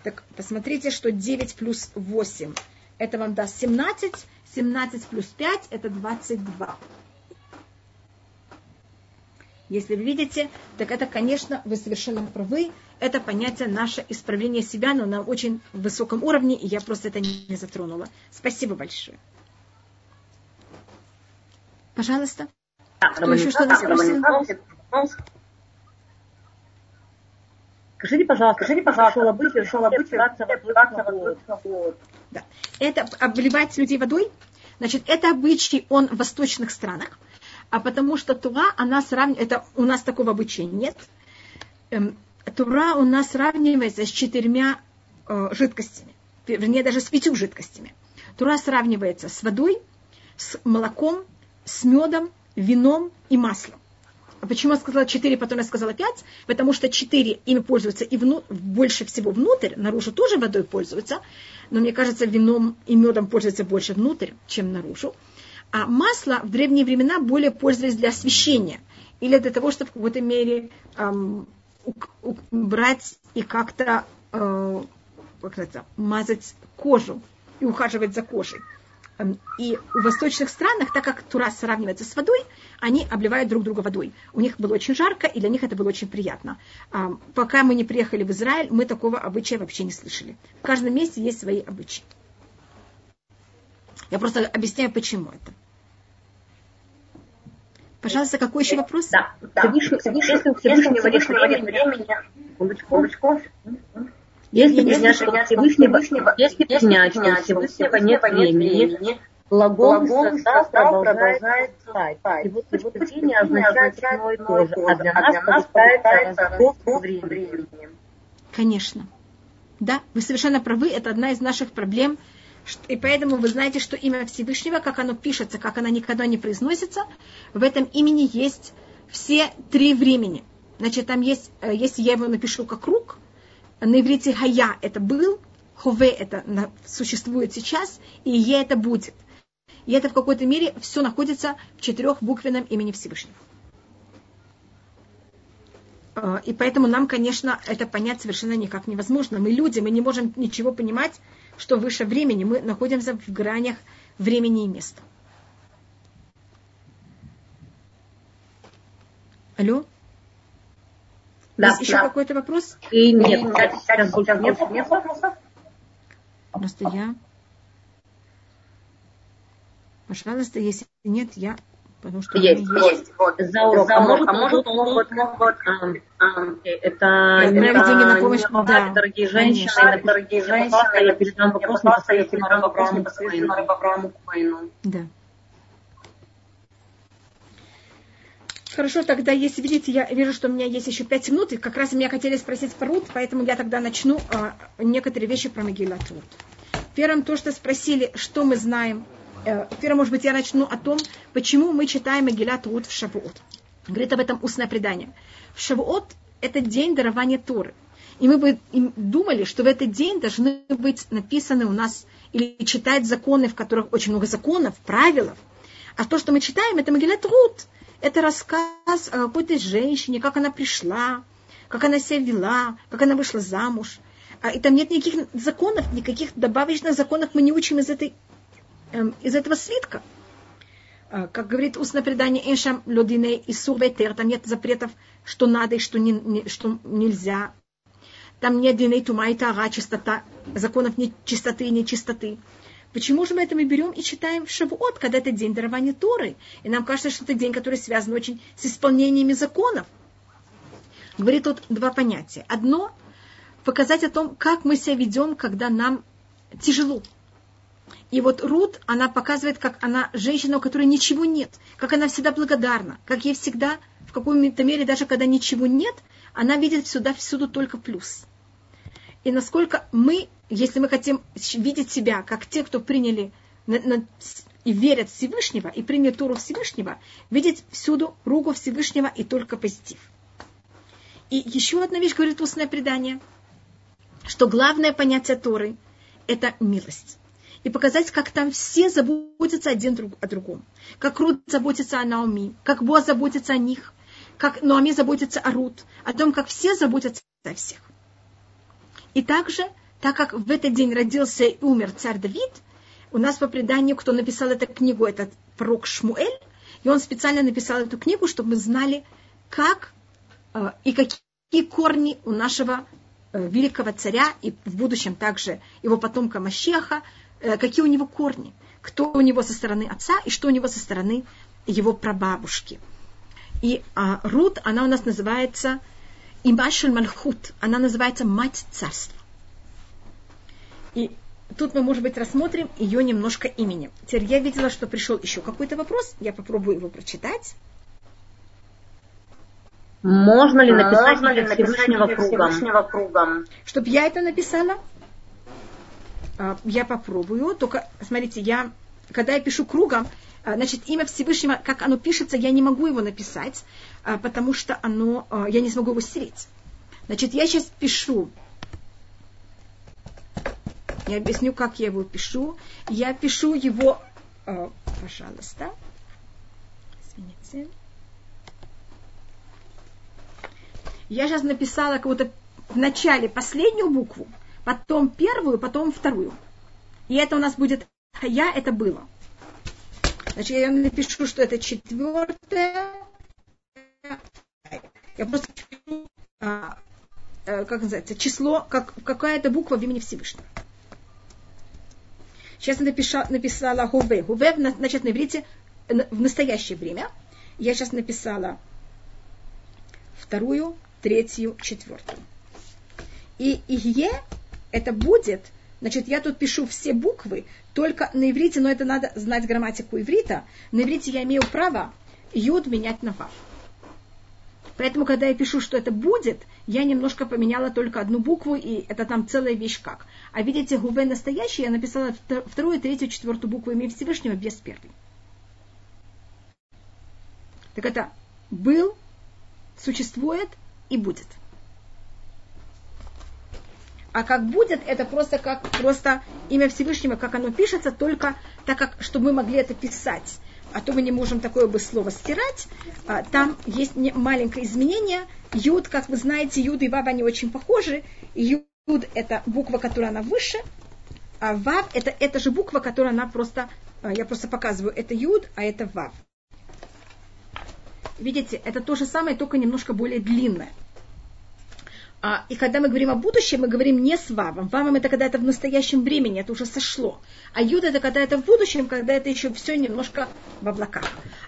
Так посмотрите, что 9 плюс 8 это вам даст 17, 17 плюс 5 это 22. Если вы видите, так это, конечно, вы совершенно правы. Это понятие наше исправление себя, но на очень высоком уровне, и я просто это не затронула. Спасибо большое. Пожалуйста. Кто еще что-то спросил? Скажите, пожалуйста, скажите, пожалуйста, шел быть, шел быть, да. Это обливать людей водой. Значит, это обычай, он в восточных странах а потому что Тура, она сравнивает, это у нас такого обычая нет. Тура у нас сравнивается с четырьмя э, жидкостями, вернее, даже с пятью жидкостями. Тура сравнивается с водой, с молоком, с медом, вином и маслом. А почему я сказала 4, потом я сказала 5? Потому что 4 ими пользуются и вну, больше всего внутрь, наружу тоже водой пользуются, но мне кажется, вином и медом пользуются больше внутрь, чем наружу. А масло в древние времена более пользовались для освещения или для того, чтобы в какой-то мере эм, брать и как-то э, как это, мазать кожу и ухаживать за кожей. Эм, и в восточных странах, так как Тура сравнивается с водой, они обливают друг друга водой. У них было очень жарко, и для них это было очень приятно. Эм, пока мы не приехали в Израиль, мы такого обычая вообще не слышали. В каждом месте есть свои обычаи. Я просто объясняю, почему это. Пожалуйста, какой еще вопрос? Да. Всевышний, Всевышний, Всевышнего нет времени. Если принять, что Всевышнего, если принять, что Всевышнего нет времени, глагол состав продолжает спать. Его зрения означает одно и то же, а для нас получается разрыв времени. Конечно. Да, вы совершенно правы, это одна из наших проблем – и поэтому вы знаете, что имя Всевышнего, как оно пишется, как оно никогда не произносится, в этом имени есть все три времени. Значит, там есть, э, если я его напишу как круг, на иврите хая это был, хове это существует сейчас, и е это будет. И это в какой-то мере все находится в четырехбуквенном имени Всевышнего. Э, и поэтому нам, конечно, это понять совершенно никак невозможно. Мы люди, мы не можем ничего понимать что выше времени, мы находимся в гранях времени и места. Алло? Да, Есть да. еще какой-то вопрос? И нет, сейчас, сейчас нет, нет вопросов. Просто я... Пожалуйста, если нет, я Потому что есть, есть. Вот. За урок. За урок. А может, а могут, могут, это отправить деньги на помощь, да, дорогие женщины, дорогие женщины, я передам вопрос непосредственно Рабавраму Куэйну. Да. Хорошо, тогда, если видите, я вижу, что у меня есть еще пять минут, и как раз меня хотели спросить про Рут, поэтому я тогда начну а, некоторые вещи про Могилат Рут. Первым то, что спросили, что мы знаем. Э, первым, может быть, я начну о том, почему мы читаем Могилат Рут в Шавуот. Говорит об этом устное предание. В Шавуот это день дарования Торы. И мы бы думали, что в этот день должны быть написаны у нас или читать законы, в которых очень много законов, правил. А то, что мы читаем, это Могилат Рут – это рассказ о какой-то женщине, как она пришла, как она себя вела, как она вышла замуж. А, и там нет никаких законов, никаких добавочных законов мы не учим из, этой, эм, из этого свитка. А, как говорит устное предание Эншам Лодине и Сурветер, там нет запретов, что надо и что, не, не, что нельзя. Там нет диней тума и тара, чистота, законов нет чистоты и нечистоты. Почему же мы это мы берем и читаем в Шавуот, когда это день дарования Торы? И нам кажется, что это день, который связан очень с исполнениями законов. Говорит тут два понятия. Одно – показать о том, как мы себя ведем, когда нам тяжело. И вот Рут, она показывает, как она женщина, у которой ничего нет, как она всегда благодарна, как ей всегда, в какой-то мере, даже когда ничего нет, она видит всюду, всюду только плюс. И насколько мы если мы хотим видеть себя как те, кто приняли на, на, и верят в Всевышнего, и приняли Туру Всевышнего, видеть всюду руку Всевышнего и только позитив. И еще одна вещь говорит устное предание, что главное понятие Торы – это милость. И показать, как там все заботятся один друг о другом. Как Рут заботится о Наоми, как Бо заботится о них, как Наоми заботится о Рут, о том, как все заботятся о всех. И также – так как в этот день родился и умер царь Давид, у нас по преданию, кто написал эту книгу, этот пророк Шмуэль, и он специально написал эту книгу, чтобы мы знали, как э, и какие корни у нашего э, великого царя, и в будущем также его потомка Мащеха, какие у него корни, кто у него со стороны отца и что у него со стороны его прабабушки. И э, Рут, она у нас называется Имашуль Мальхут, она называется мать царства. И тут мы, может быть, рассмотрим ее немножко имени. Теперь я видела, что пришел еще какой-то вопрос. Я попробую его прочитать. Можно ли написать Можно ли Всевышнего, кругом? Всевышнего кругом? Чтобы я это написала, а, я попробую. Только, смотрите, я, когда я пишу кругом, а, значит, имя Всевышнего, как оно пишется, я не могу его написать, а, потому что оно, я не смогу его стереть. Значит, я сейчас пишу я объясню, как я его пишу. Я пишу его, пожалуйста, извините. Я сейчас написала как-то в начале последнюю букву, потом первую, потом вторую. И это у нас будет я, это было. Значит, я напишу, что это четвертое. Я просто а, э, как называется, число, как, какая-то буква в имени Всевышнего. Сейчас я напиша, написала Хуве. Хуве, значит, на иврите в настоящее время. Я сейчас написала вторую, третью, четвертую. И Ихе это будет, значит, я тут пишу все буквы, только на иврите, но это надо знать грамматику иврита. На иврите я имею право юд менять на вав. Поэтому, когда я пишу, что это будет, я немножко поменяла только одну букву, и это там целая вещь как. А видите, гуве настоящий, я написала вторую, третью, четвертую букву имя Всевышнего без первой. Так это был, существует и будет. А как будет, это просто как просто имя Всевышнего, как оно пишется, только так как, чтобы мы могли это писать а то мы не можем такое бы слово стирать. А, там есть маленькое изменение. Юд, как вы знаете, Юд и Вав, они очень похожи. Юд – это буква, которая она выше, а Вав – это эта же буква, которая она просто, а, я просто показываю, это Юд, а это Вав. Видите, это то же самое, только немножко более длинное. А, и когда мы говорим о будущем, мы говорим не с вавом. Вавом это когда это в настоящем времени, это уже сошло. А юд это когда это в будущем, когда это еще все немножко в облаках.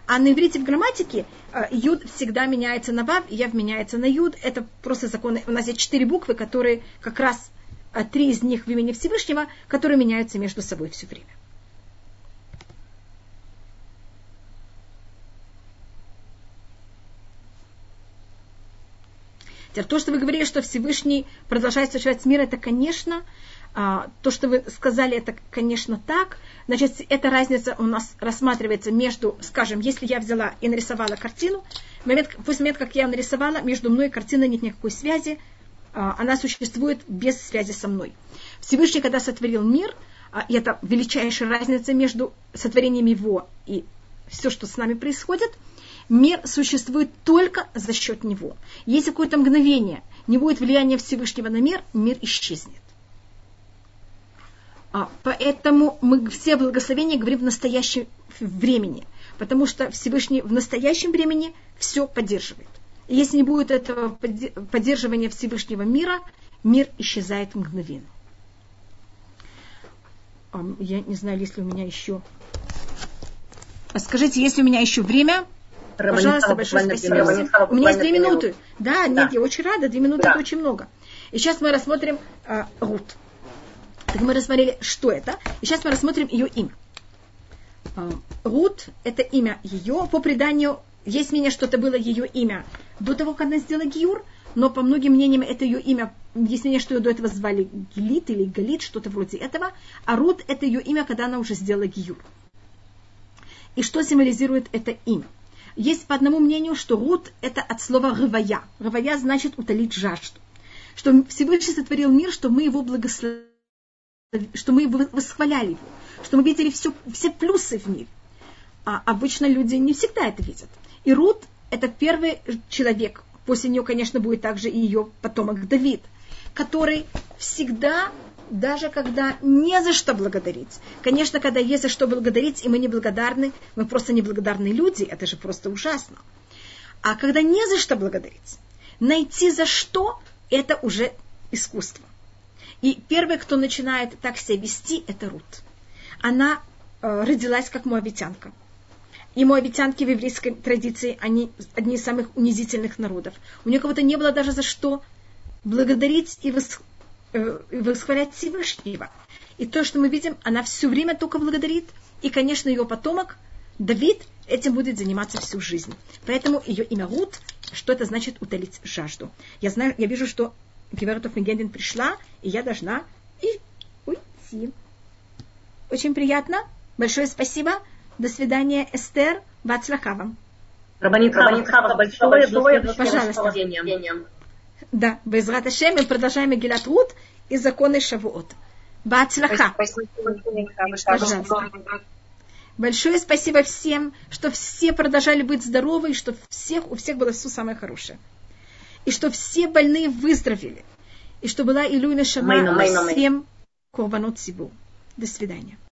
А на иврите в грамматике а, юд всегда меняется на вав, и яв меняется на юд. Это просто законы. У нас есть четыре буквы, которые как раз а, три из них в имени Всевышнего, которые меняются между собой все время. То, что вы говорили, что Всевышний продолжает существовать мир, это, конечно, а, то, что вы сказали, это, конечно, так. Значит, эта разница у нас рассматривается между, скажем, если я взяла и нарисовала картину, момент, после момента, как я нарисовала, между мной и картиной нет никакой связи, а, она существует без связи со мной. Всевышний, когда сотворил мир, а, и это величайшая разница между сотворением его и все, что с нами происходит – Мир существует только за счет него. Если какое-то мгновение не будет влияния Всевышнего на мир, мир исчезнет. А, поэтому мы все благословения говорим в настоящем времени, потому что Всевышний в настоящем времени все поддерживает. И если не будет этого поддерживания Всевышнего мира, мир исчезает мгновенно. Я не знаю, есть ли у меня еще... Скажите, есть у меня еще время? Пожалуйста, большое спасибо. У меня есть две минуты. Да, нет, я очень рада. Две минуты это очень много. И сейчас мы рассмотрим а, Рут. Так мы рассмотрели, что это. И сейчас мы рассмотрим ее имя. А, Рут – это имя ее. По преданию, есть мнение, что это было ее имя до того, как она сделала Гиюр, но по многим мнениям это ее имя, есть мнение, что ее до этого звали Гилит или Галит, что-то вроде этого, а Рут – это ее имя, когда она уже сделала Гиюр. И что символизирует это имя? Есть по одному мнению, что Рут – это от слова «рывая». «Рывая» значит «утолить жажду». Что Всевышний сотворил мир, что мы его благословили, что мы восхваляли его, что мы видели все, все плюсы в мире. А обычно люди не всегда это видят. И Рут – это первый человек, после нее, конечно, будет также и ее потомок Давид, который всегда даже когда не за что благодарить. Конечно, когда есть за что благодарить, и мы не благодарны, мы просто неблагодарные люди, это же просто ужасно. А когда не за что благодарить, найти за что, это уже искусство. И первый, кто начинает так себя вести, это Рут. Она э, родилась как моавитянка. И моавитянки в еврейской традиции, они одни из самых унизительных народов. У нее кого-то не было даже за что благодарить и вос, Э, восхвалять Всевышнего. И то, что мы видим, она все время только благодарит. И, конечно, ее потомок, Давид, этим будет заниматься всю жизнь. Поэтому ее имя Рут, что это значит утолить жажду. Я знаю, я вижу, что Геверотов Мегендин пришла, и я должна и уйти. Очень приятно. Большое спасибо. До свидания, Эстер. Вацлахава. Рабанит Хава, большое, большое, пожалуйста. Да, без Раташем мы продолжаем Мегилат Рут и законы Шавуот. Бацлаха. Пожалуйста. Большое спасибо всем, что все продолжали быть здоровы, и что всех, у всех было все самое хорошее. И что все больные выздоровели. И что была Илюна Шама всем Корбанот Сибу. До свидания.